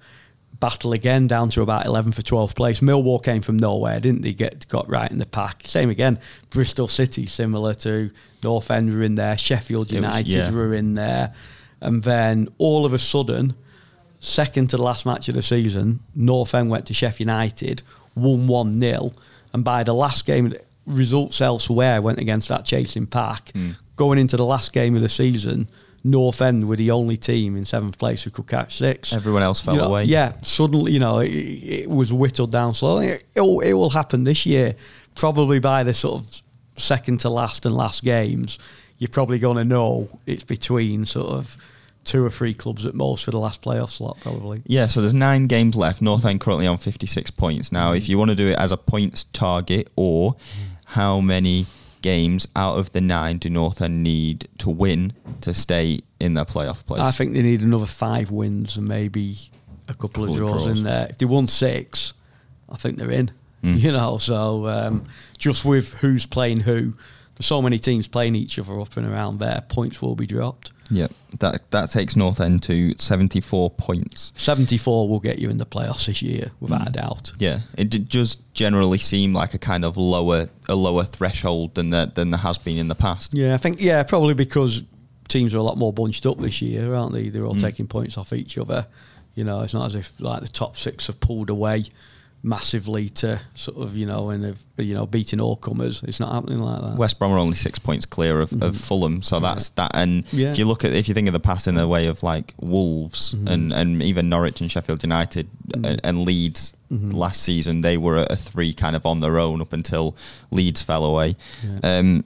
battle again down to about 11th or 12th place. Millwall came from nowhere, didn't they? Get got right in the pack. Same again. Bristol City, similar to North End, were in there. Sheffield It was- United yeah. were in there, and then all of a sudden, second to the last match of the season, North End went to Sheffield United, won one 0 and by the last game, results elsewhere went against that chasing pack. Hmm. Going into the last game of the season. North End were the only team in seventh place who could catch six. Everyone else fell You know, away. Yeah, suddenly, you know, it, it was whittled down slowly. It, it, will- it will happen this year, probably by the sort of second to last and last games. You're probably going to know it's between sort of two or three clubs at most for the last playoff slot, probably. Yeah, so there's nine games left. North End currently on 56 points. Now, if you want to do it as a points target, or mm. how many games out of the nine do North End need to win to stay in their playoff place? I think they need another five wins and maybe a couple, of Couple of draws, draws. in there. If they won six, I think they're in. Mm. You know, so um, just with who's playing who, there's so many teams playing each other up and around there, points will be dropped. Yep, that that takes North End to 74 points. 74 will get you in the playoffs this year, without a mm. doubt. Yeah, it d- does generally seem like a kind of lower a lower threshold than there, than there has been in the past. Yeah, I think, yeah, probably because teams are a lot more bunched up this year, aren't they? They're all mm. taking points off each other. You know, it's not as if like the top six have pulled away massively to sort of, you know, and have, you know, beating all comers. It's not happening like that. West Brom are only six points clear of, of mm-hmm. Fulham, so that's that. And Yeah. if you look at if you think of the past in the way of like Wolves mm-hmm. and, and even Norwich and Sheffield United mm-hmm. and, and Leeds last season, they were a, a three kind of on their own up until Leeds fell away. Yeah. Um,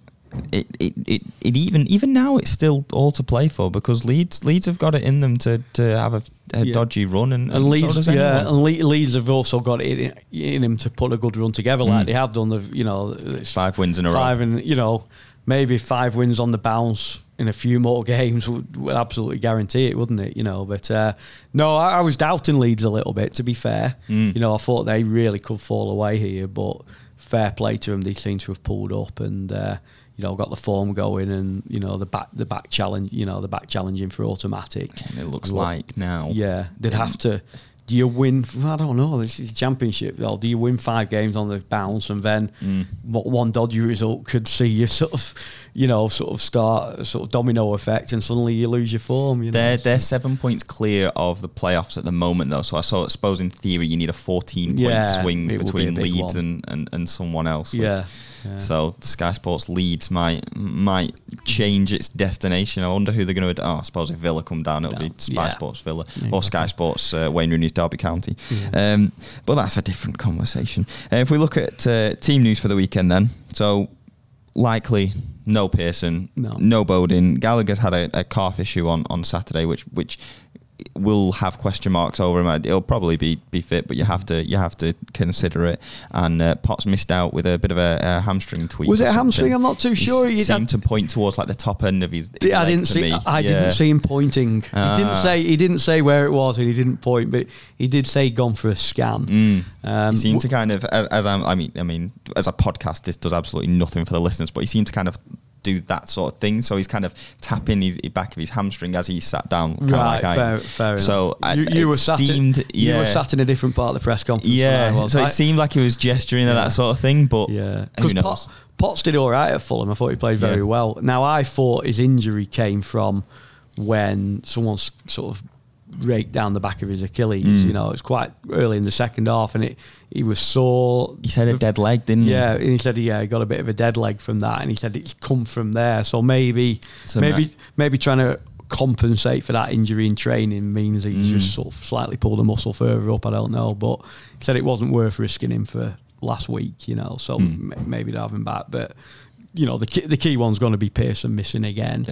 it, it, it, it even even now it's still all to play for because Leeds Leeds have got it in them to, to have a, a Yeah. dodgy run and, and so Leeds, yeah, and Le- Leeds have also got it in, in him to put a good run together, like Mm. they have done. The you know, it's Five wins in a row. five and you know, maybe five wins on the bounce in a few more games would, would absolutely guarantee it, wouldn't it? You know, but uh, no, I, I was doubting Leeds a little bit. To be fair, Mm. you know, I thought they really could fall away here, but fair play to them, they seem to have pulled up and. Uh, you know, got the form going, and you know the back, the back challenge. You know, the back challenging for automatic. And it looks Look- like now. Yeah, they'd have to. Do you win? I don't know. This is a championship. Or do you win five games on the bounce and then Mm. what one dodgy result could see you sort of, you know, sort of start a sort of domino effect and suddenly you lose your form. You They're they're seven points clear of the playoffs at the moment, though. So I saw, suppose in theory, you need a fourteen point Yeah, swing will be between Leeds and, and, and someone else. which- Yeah, yeah. So the Sky Sports Leeds might might change its destination. I wonder who they're going to. Oh, I suppose if Villa come down, it'll be Sky yeah. Sports Villa or Sky. Sports uh, Wayne Derby County. Um, but that's a different conversation. Uh, if we look at uh, team news for the weekend, then so likely no Pearson, No. no Bodin. Gallagher's had a, a calf issue on, on Saturday, which which will have question marks over him. It'll probably be, be fit, but you have to you have to consider it. And uh, Potts missed out with a bit of a, a hamstring tweak. Was it a hamstring? I'm not too He sure. He seemed to point towards like the top end of his. his I didn't see. me. I Yeah. didn't see him pointing. he Ah. didn't say. He didn't say where it was, and he didn't point. But he did say gone for a scan. Mm. Um, he seemed to kind of, as, as I'm, I mean, I mean, as a podcast, this does absolutely nothing for the listeners, but he seemed to kind of do that sort of thing. So he's kind of tapping his back of his hamstring as he sat down. Kind Right, of like fair, fair So. I, you, you were sat. seemed, in, You were sat in a different part of the press conference. than I yeah. So I- it seemed like he was gesturing at that sort of thing, but Yeah, because? Potts, Potts did all right at Fulham. I thought he played very Yeah. well. Now I thought his injury came from when someone sort of raked down the back of his Achilles. Mm. You know, it was quite early in the second half, and it he was sore. He said a dead leg, didn't he? Yeah, and he said yeah, he got a bit of a dead leg from that, and he said it's come from there. So maybe, So maybe, ma- maybe trying to compensate for that injury in training means he's Mm. just sort of slightly pulled the muscle further up. I don't know, but he said it wasn't worth risking him for last week. You know, so Mm. m- maybe they'll have him back, but. You know the key, the key one's going to be Pearson missing again.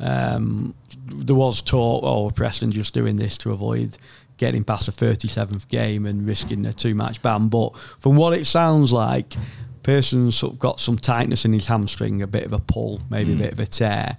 Um, there was talk, oh, Preston just doing this to avoid getting past the 37th game and risking a two match ban. But from what it sounds like, Pearson's sort of got some tightness in his hamstring, a bit of a pull, maybe a bit of a tear,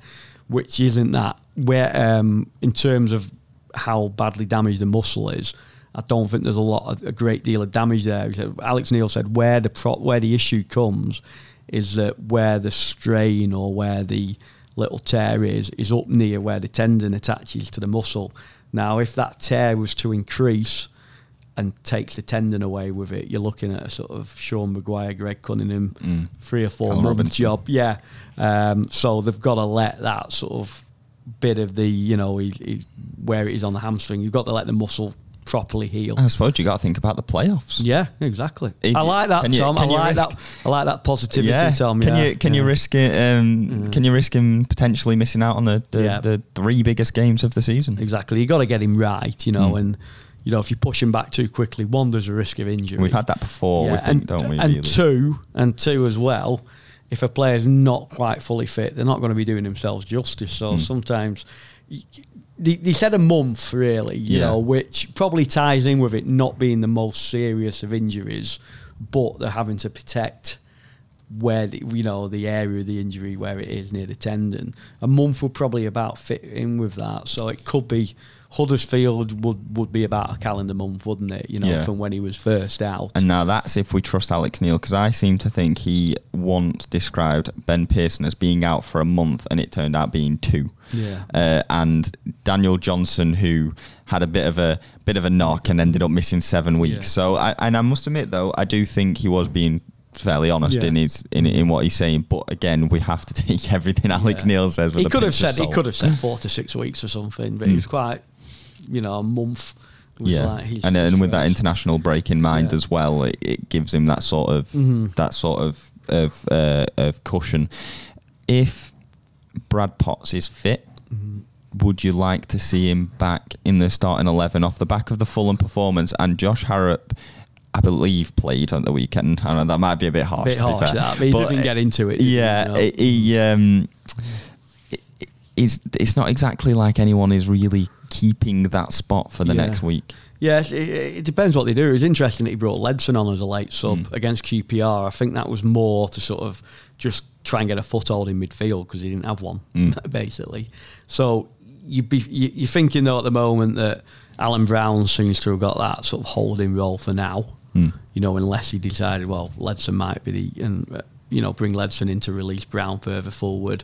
which isn't that. Where um, in terms of how badly damaged the muscle is, I don't think there's a lot, of, a great deal of damage there. Alex Neil said where the pro, where the issue comes is that where the strain or where the little tear is is up near where the tendon attaches to the muscle. Now, if that tear was to increase and takes the tendon away with it, you're looking at a sort of Sean Maguire, Greg Cunningham, Mm. three or four Callum month Robinson. job. Yeah. Um, so they've got to let that sort of bit of the, you know, he, he, where it is on the hamstring, you've got to let the muscle properly heal. I suppose you got to think about the playoffs. Yeah, exactly. If I like that, you- Tom. I like risk- that. I like that positivity, Tom. Can yeah. you can you risk it? Um, Can you risk him potentially missing out on the the, Yeah. the three biggest games of the season? Exactly. You got to get him right, you know, Mm. and you know if you push him back too quickly, one there's a risk of injury. We've had that before, we think, and, don't we? And really? two, and two as well. If a player's not quite fully fit, they're not going to be doing themselves justice. So Mm. sometimes. They, they said a month, really, you Yeah. know, which probably ties in with it not being the most serious of injuries, but they're having to protect where the, you know the area of the injury where it is near the tendon. A month would probably about fit in with that. So it could be Huddersfield would would be about a calendar month, wouldn't it? You know, Yeah. from when he was first out. And now that's if we trust Alex Neil, because I seem to think he once described Ben Pearson as being out for a month, and it turned out being two. Yeah. Uh, and Daniel Johnson, who had a bit of a bit of a knock and ended up missing seven weeks. Yeah. So, I, and I must admit though, I do think he was being fairly honest Yeah. in his in, in what he's saying. But again, we have to take everything Alex Yeah. Neil says. With he could have said he could have said four to six weeks or something, but Mm. he was quite, you know, a month. was yeah, like his- and, his and with that international break in mind Yeah. as well, it, it gives him that sort of Mhm. that sort of of, uh, of cushion. If Brad Potts is fit, Mm-hmm. would you like to see him back in the starting eleven off the back of the Fulham performance? And Josh Harrop, I believe, played on the weekend. I know that might be a bit harsh. bit to be harsh fair. that, but he didn't get into it. Yeah, he- he. Um, it's, it's not exactly like anyone is really keeping that spot for the Yeah. next week. Yes, it, it depends what they do. It's interesting that he brought Ledson on as a late sub Mm. against QPR. I think that was more to sort of just try and get a foothold in midfield because he didn't have one, Mm. basically. So you'd be, you, you're thinking though at the moment that Alan Browne seems to have got that sort of holding role for now. Mm. You know, unless he decided, well, Ledson might be the and uh, you know bring Ledson in to release Browne further forward.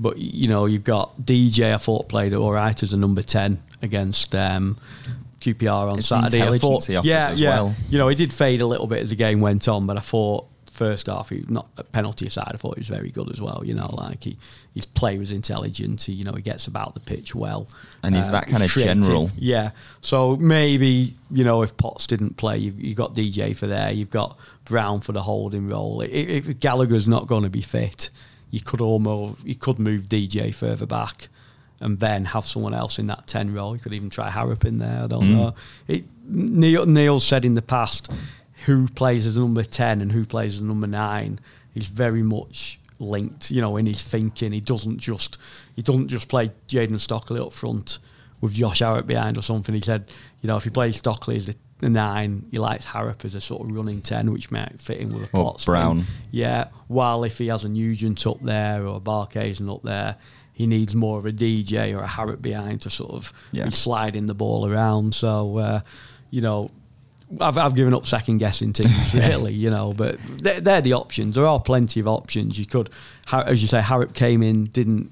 But you know, you've got DJ. I thought played all right as a number ten against. Um, QPR on It's Saturday. I thought, yeah, as yeah. well. You know, he did fade a little bit as the game went on, but I thought first half, he not a penalty aside, I thought he was very good as well. You know, like he his play was intelligent. He, you know, he gets about the pitch well, And he's that kind of general. Yeah. So maybe you know if Potts didn't play, you've, you've got DJ for there. You've got Browne for the holding role. If, if Gallagher's not going to be fit, you could almost you could move DJ further back. And then have someone else in that ten role. You could even try Harrop in there. I don't Mm. know. It, Neil Neil said in the past, who plays as number ten and who plays as number nine is very much linked. You know, in his thinking, he doesn't just he doesn't just play Jayden Stockley up front with Josh Harrop behind or something. He said, you know, if he plays Stockley as the, the nine, he likes Harrop as a sort of running ten, which might fit in with a Potts Browne. thing. Yeah. While if he has a Nugent up there or a Barkhuizen up there, he needs more of a DJ or a Harrop behind to sort of Yeah. be sliding the ball around. So, uh, you know, I've, I've given up second guessing teams really, you know, but they're, they're the options. There are plenty of options. You could, as you say, Harrop came in, didn't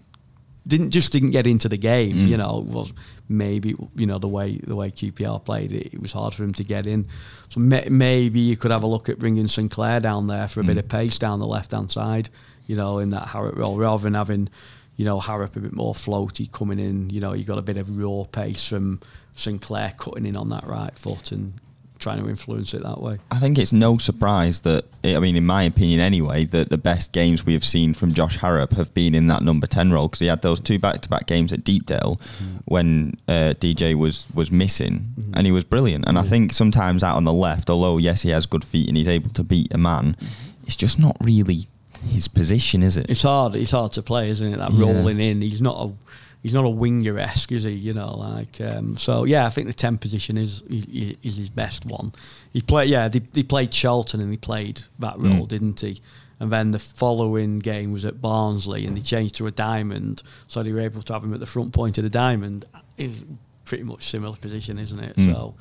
didn't just didn't get into the game. Mm. You know, was maybe you know the way the way QPR played it, it was hard for him to get in. So may, maybe you could have a look at bringing Sinclair down there for a bit Mm. of pace down the left hand side. You know, in that Harrop role, rather than having you know, Harrop a bit more floaty coming in. You know, you got a bit of raw pace from Sinclair cutting in on that right foot and trying to influence it that way. I think it's no surprise that, I mean, in my opinion anyway, that the best games we have seen from Josh Harrop have been in that number 10 role because he had those two back to back games at Deepdale mm. when uh, DJ was, was missing mm. and he was brilliant. And I think sometimes out on the left, although, yes, he has good feet and he's able to beat a man, it's just not really his position, is it? It's hard. It's hard to play, isn't it? That yeah. rolling in. He's not a he's not a winger esque, is he? You know, like um, so. Yeah, I think the ten position is is his best one. He played. Yeah, they, they played Charlton and he played that mm. role, mm. didn't he? And then the following game was at Barnsley, and he changed to a diamond, so they were able to have him at the front point of the diamond. Is pretty much similar position, isn't it? Mm. So.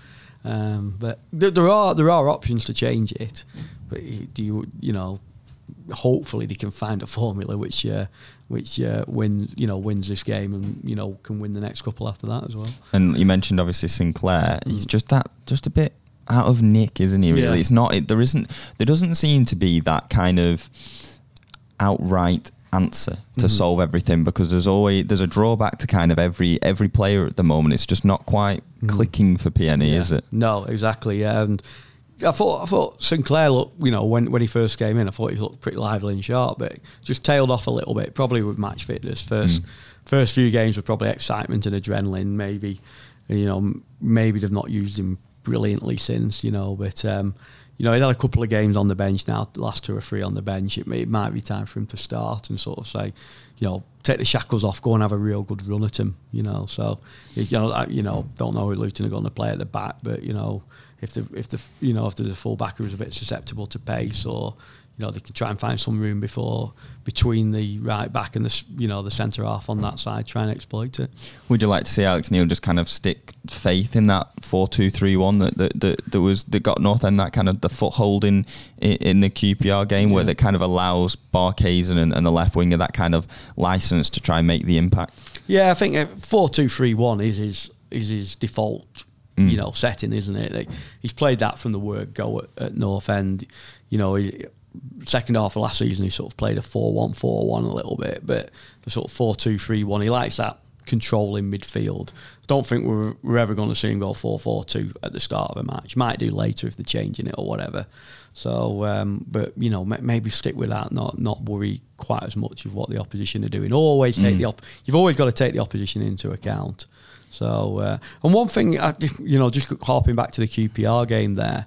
Um, but th- there are there are options to change it, but do you you know hopefully they can find a formula which uh, which uh, wins you know wins this game and you know can win the next couple after that as well. And you mentioned obviously Sinclair. Mm. He's just that just a bit out of nick, isn't he? Really, yeah. it's not. It, there isn't. There doesn't seem to be that kind of outright answer to mm-hmm. solve everything because there's always there's a drawback to kind of every every player at the moment. It's just not quite mm. clicking for PNE, yeah. is it? No, exactly. Yeah, and I thought I thought Sinclair looked, you know, when, when he first came in, I thought he looked pretty lively and sharp, but just tailed off a little bit, probably with match fitness. First mm. first few games were probably excitement and adrenaline, maybe, you know, maybe they've not used him brilliantly since, you know, but um, you know, he had a couple of games on the bench now, the last two or three on the bench. It, may, it might be time for him to start and sort of say, you know, take the shackles off, go and have a real good run at him, you know. So, you know, I, you know, don't know who Luton are going to play at the back, but you know, if the if the you know if the fullback is a bit susceptible to pace or you know they can try and find some room before between the right back and the you know the centre half on that side, try and exploit it. Would you like to see Alex Neil just kind of stick faith in that four two three one that that, that, that was that got North End that kind of the foothold in in, the QPR game yeah. where that kind of allows Barkhuizen and, and the left winger that kind of license to try and make the impact. Yeah, I think uh, four two three one is his is his default mm. you know setting, isn't it? Like, he's played that from the word go at, at North End. You know, he, second half of last season, he sort of played a 4 1 4 1 a little bit, but the sort of 4 2 3 1, he likes that control in midfield. I don't think we're, we're ever going to see him go 4 4 2 at the start of a match. Might do later if they're changing it or whatever. So, um, but you know, maybe stick with that. Not not worry quite as much of what the opposition are doing. Always take mm. the op- you've always got to take the opposition into account. So, uh, and one thing, you know, just harping back to the QPR game there,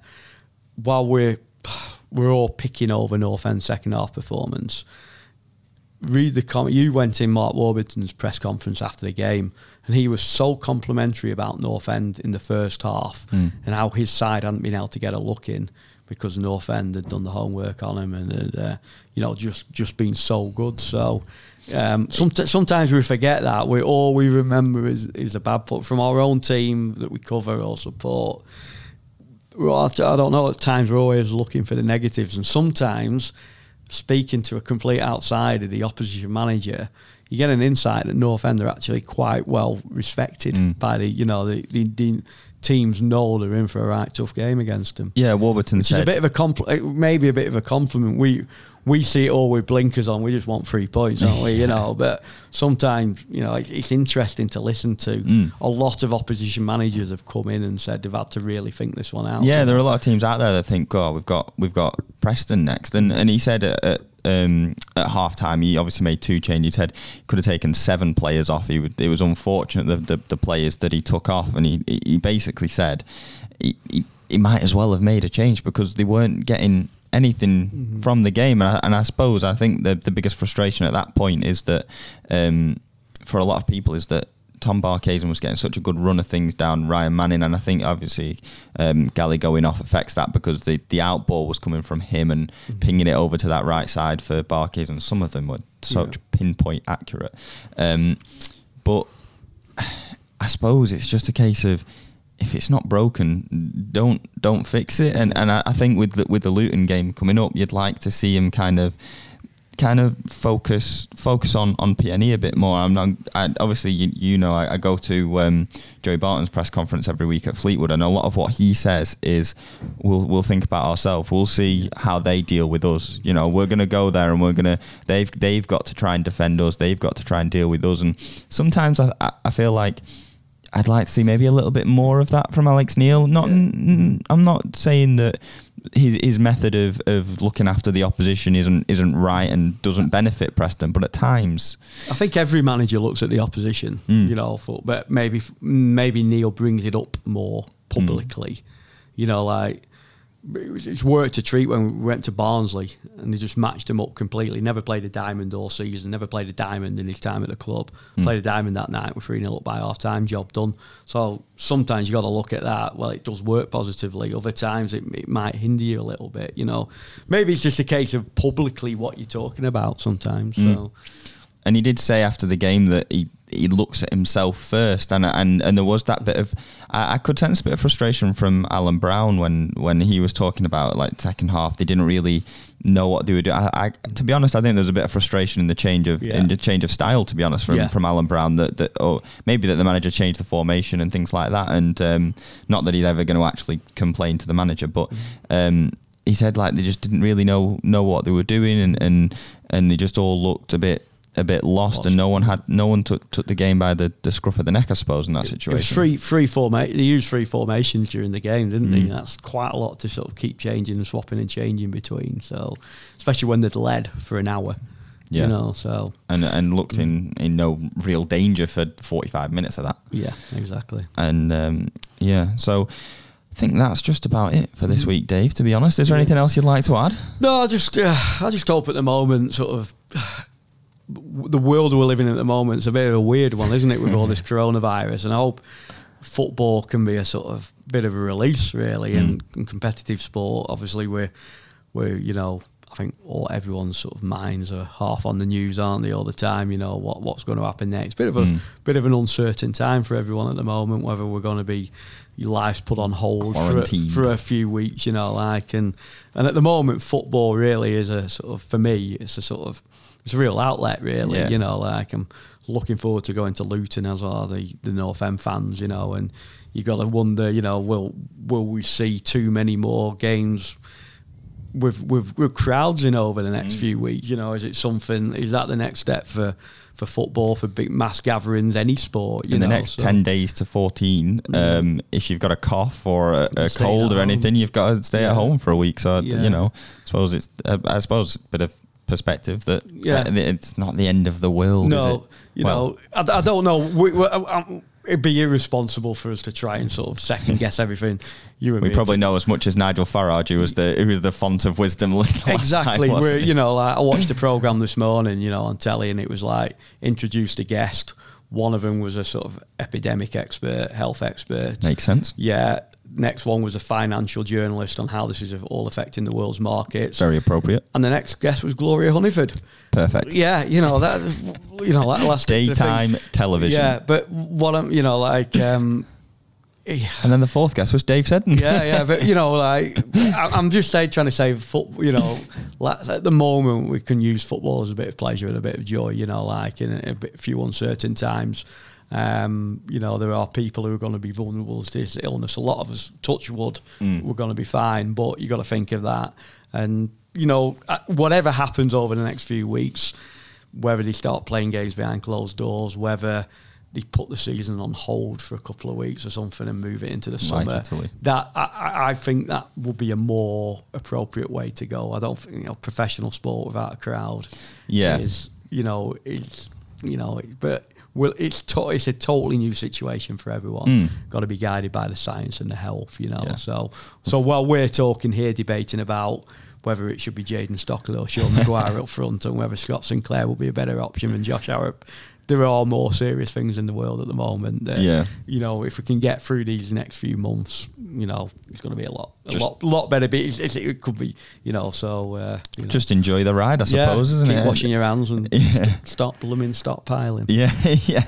while we're we're all picking over North End second half performance. Read the comment. You went in Mark Warburton's press conference after the game, and he was so complimentary about North End in the first half mm. and how his side hadn't been able to get a look in because North End had done the homework on him and had, uh, you know just just been so good. So um, sometimes we forget that. We all we remember is is a bad put from our own team that we cover or support. Well, I don't know. At times we're always looking for the negatives, and sometimes speaking to a complete outsider, the opposition manager, you get an insight that North End are actually quite well respected mm. by the you know the, the, the teams know they're in for a right tough game against them. Yeah, Warburton which said. is a bit of a compl- maybe a bit of a compliment. We we see it all with blinkers on. We just want three points, don't we? You know, but sometimes you know it's interesting to listen to. Mm. A lot of opposition managers have come in and said they've had to really think this one out. Yeah, there are a lot of teams out there that think, "Oh, we've got we've got Preston next," and and he said at, at, um, at half time he obviously made two changes. He said he could have taken seven players off. He would, it was unfortunate the, the, the players that he took off, and he he basically said he, he he might as well have made a change because they weren't getting anything mm-hmm. from the game. And I, and I, suppose I think the the biggest frustration at that point is that um, for a lot of people is that Tom Barkhuizen was getting such a good run of things down Ryan Manning, and I think obviously um, Galley going off affects that because the the outball was coming from him and mm-hmm. pinging it over to that right side for Barkhuizen. Some of them were such yeah. pinpoint accurate, um, but I suppose it's just a case of if it's not broken, don't don't fix it. And and I, I think with the, with the Luton game coming up, you'd like to see him kind of kind of focus focus on on PNE a bit more. I'm not I, obviously you, you know I, I go to um, Joey Barton's press conference every week at Fleetwood, and a lot of what he says is we'll we'll think about ourselves. We'll see how they deal with us. You know, we're to go there and we're to they've they've got to try and defend us. They've got to try and deal with us. And sometimes I I feel like. I'd like to see maybe a little bit more of that from Alex Neil. Not, yeah. n- I'm not saying that his his method of, of looking after the opposition isn't isn't right and doesn't benefit Preston. But at times, I think every manager looks at the opposition, mm. you know. But maybe maybe Neil brings it up more publicly, mm. you know, like it's worked a treat when we went to Barnsley and they just matched him up completely. Never played a diamond all season, never played a diamond in his time at the club. Mm. Played a diamond that night, we're 3 0 up by half time, job done. So sometimes you got to look at that. Well, it does work positively. Other times it, it might hinder you a little bit, you know. Maybe it's just a case of publicly what you're talking about sometimes. Mm. So. And he did say after the game that he he looks at himself first, and and and there was that bit of I, I, could sense a bit of frustration from Alan Browne when when he was talking about like second half they didn't really know what they were doing. I, I, to be honest, I think there's a bit of frustration in the change of yeah. in the change of style. To be honest, from yeah. from Alan Browne that that or maybe that the manager changed the formation and things like that, and um, not that he's ever going to actually complain to the manager, but. Mm-hmm. Um, he said like they just didn't really know know what they were doing and and and they just all looked a bit a bit lost, lost, and no one had no one took took the game by the, the scruff of the neck, I suppose, in that situation. It was three three forma- They used three formations during the game, didn't mm. they? That's quite a lot to sort of keep changing and swapping and changing between. So, especially when they'd led for an hour. Yeah. You know, so and and looked in in no real danger for forty five minutes of that. Yeah, exactly. And um, yeah, so. I think that's just about it for this mm. week, Dave. To be honest, is there anything else you'd like to add? No, I just uh, I just hope at the moment, sort of the world we're living in at the moment is a bit of a weird one, isn't it, with all this coronavirus? And I hope football can be a sort of bit of a release, really, mm. and, competitive sport. Obviously, we're we're you know I think all everyone's sort of minds are half on the news, aren't they, all the time? You know what what's going to happen next. Bit of a mm. bit of an uncertain time for everyone at the moment. Whether we're going to be your life's put on hold for a, for a few weeks, you know, like and and at the moment, football really is a sort of for me, it's a sort of it's a real outlet, really. Yeah. You know, like I'm looking forward to going to Luton as well, the the North End fans. You know, and you got to wonder, you know, will will we see too many more games? With, with, with crowds in over the next mm. few weeks, you know, is it something? Is that the next step for for football, for big mass gatherings, any sport. in know, the next so. 10 days to 14, um, if you've got a cough or a, a cold or anything, you've got to stay yeah. at home for a week. So, yeah. you know, I suppose it's, uh, I suppose, a bit of perspective that yeah. it's not the end of the world. No, you well, know, I, I, don't know. We, we, I, it'd be irresponsible for us to try and sort of second guess everything. You we probably know as much as Nigel Farage, who was the who was the font of wisdom. exactly. Time, We're, you know, like I watched the program this morning, you know, on telly, and it was like introduced a guest. One of them was a sort of epidemic expert, health expert. Makes sense. Yeah, next one was a financial journalist on how this is all affecting the world's markets. Very appropriate. And the next guest was Gloria Hunniford. Perfect. Yeah, you know that. You know that last daytime television. Yeah, but what I'm, you know, like. Um, and then the fourth guest was Dave Seddon. yeah, yeah, but you know, like I'm just say, trying to say, foot, you know, at the moment we can use football as a bit of pleasure and a bit of joy. You know, like in a, bit, few uncertain times. Um, you know, there are people who are going to be vulnerable to this illness. A lot of us, touch wood, mm. we're going to be fine, but you got to think of that. And, you know, uh, whatever happens over the next few weeks, whether they start playing games behind closed doors, whether they put the season on hold for a couple of weeks or something and move it into the summer. Right, that I, I, think that would be a more appropriate way to go. I don't think you know professional sport without a crowd. Yeah, is you know it's you know but well, it's to, it's a totally new situation for everyone. Mm. Got to be guided by the science and the health, you know. Yeah. So so while we're talking here, debating about whether it should be Jayden Stockley or Sean McGuire up front, and whether Scott Sinclair will be a better option than Josh Harrop, there are more serious things in the world at the moment. That, yeah. You know, if we can get through these next few months, you know, it's going to be a lot, a lot, lot better. But it's, it could be, you know, so uh, you know. just enjoy the ride, I suppose, yeah, isn't keep it? Washing your hands and yeah. st- stop blooming, stockpiling. Yeah, yeah.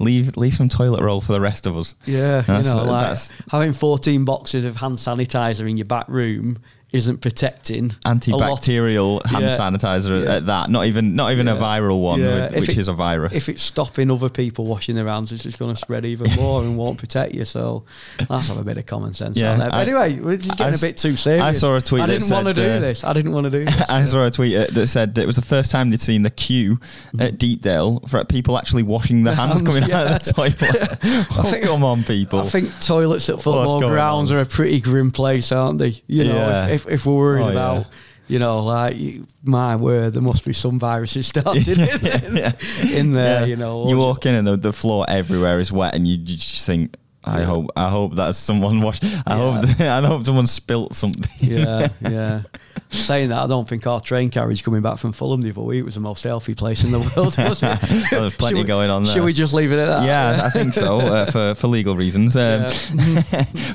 Leave leave some toilet roll for the rest of us. Yeah, that's, you know, like having fourteen boxes of hand sanitizer in your back room isn't protecting Antibacterial hand Yeah. sanitizer Yeah. at that. Not even not even a viral one, Yeah. with- which it- is a virus. if it's stopping other people washing their hands, it's just going to spread even more and won't protect you. So let's have a bit of common sense Yeah, there. But I- anyway, we're just getting s- a bit too serious. I saw a tweet I didn't want to do uh, this. I didn't want to do this. I saw a tweet uh, that said it was the first time they'd seen the queue at Deepdale for people actually washing their hands hands, coming out of the toilet. oh, come on, people. I think toilets at football grounds on? are a pretty grim place, aren't they? You know, Yeah. if, if, if we're worried Oh, yeah. about, you know, like my word, there must be some viruses started in, in, Yeah. in there. Yeah. You know, you walk in and the, the floor everywhere is wet, and you, you just think, I Yeah. hope, I hope that's someone washed. I Yeah. hope, I hope someone spilt something. yeah, yeah. Saying that, I don't think our train carriage coming back from Fulham the other week was the most healthy place in the world, was it? Well, there's plenty we- going on there. Should we just leave it at that? yeah, I think so uh, for for legal reasons. Um,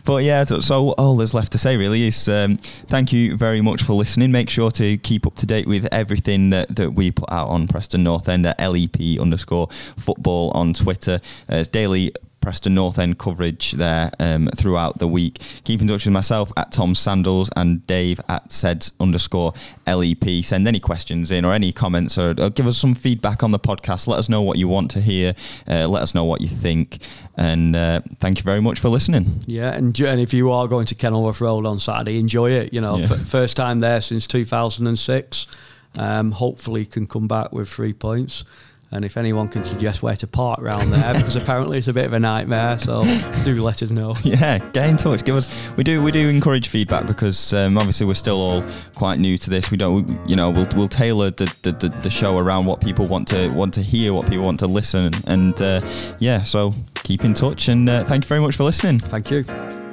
but yeah, so, so all there's left to say really is um, thank you very much for listening. Make sure to keep up to date with everything that, that we put out on Preston North End at LEP underscore football on Twitter. Uh, it's daily. Preston North End coverage there um, throughout the week. Keep in touch with myself at Tom Sandals and Dave at Seds underscore LEP. Send any questions in or any comments or, or give us some feedback on the podcast. Let us know what you want to hear. Uh, let us know what you think. And uh, thank you very much for listening. Yeah, and, and if you are going to Kenilworth Road on Saturday, enjoy it. You know, Yeah. f- first time there since 2006. Um, hopefully, can come back with three points. And if anyone can suggest where to park around there, because apparently it's a bit of a nightmare, so do let us know. Yeah, get in touch. Give us. We do. We do encourage feedback because um, obviously we're still all quite new to this. We don't. You know, we'll we'll tailor the, the, the, the show around what people want to want to hear, what people want to listen, and uh, yeah. So keep in touch, and uh, thank you very much for listening. Thank you.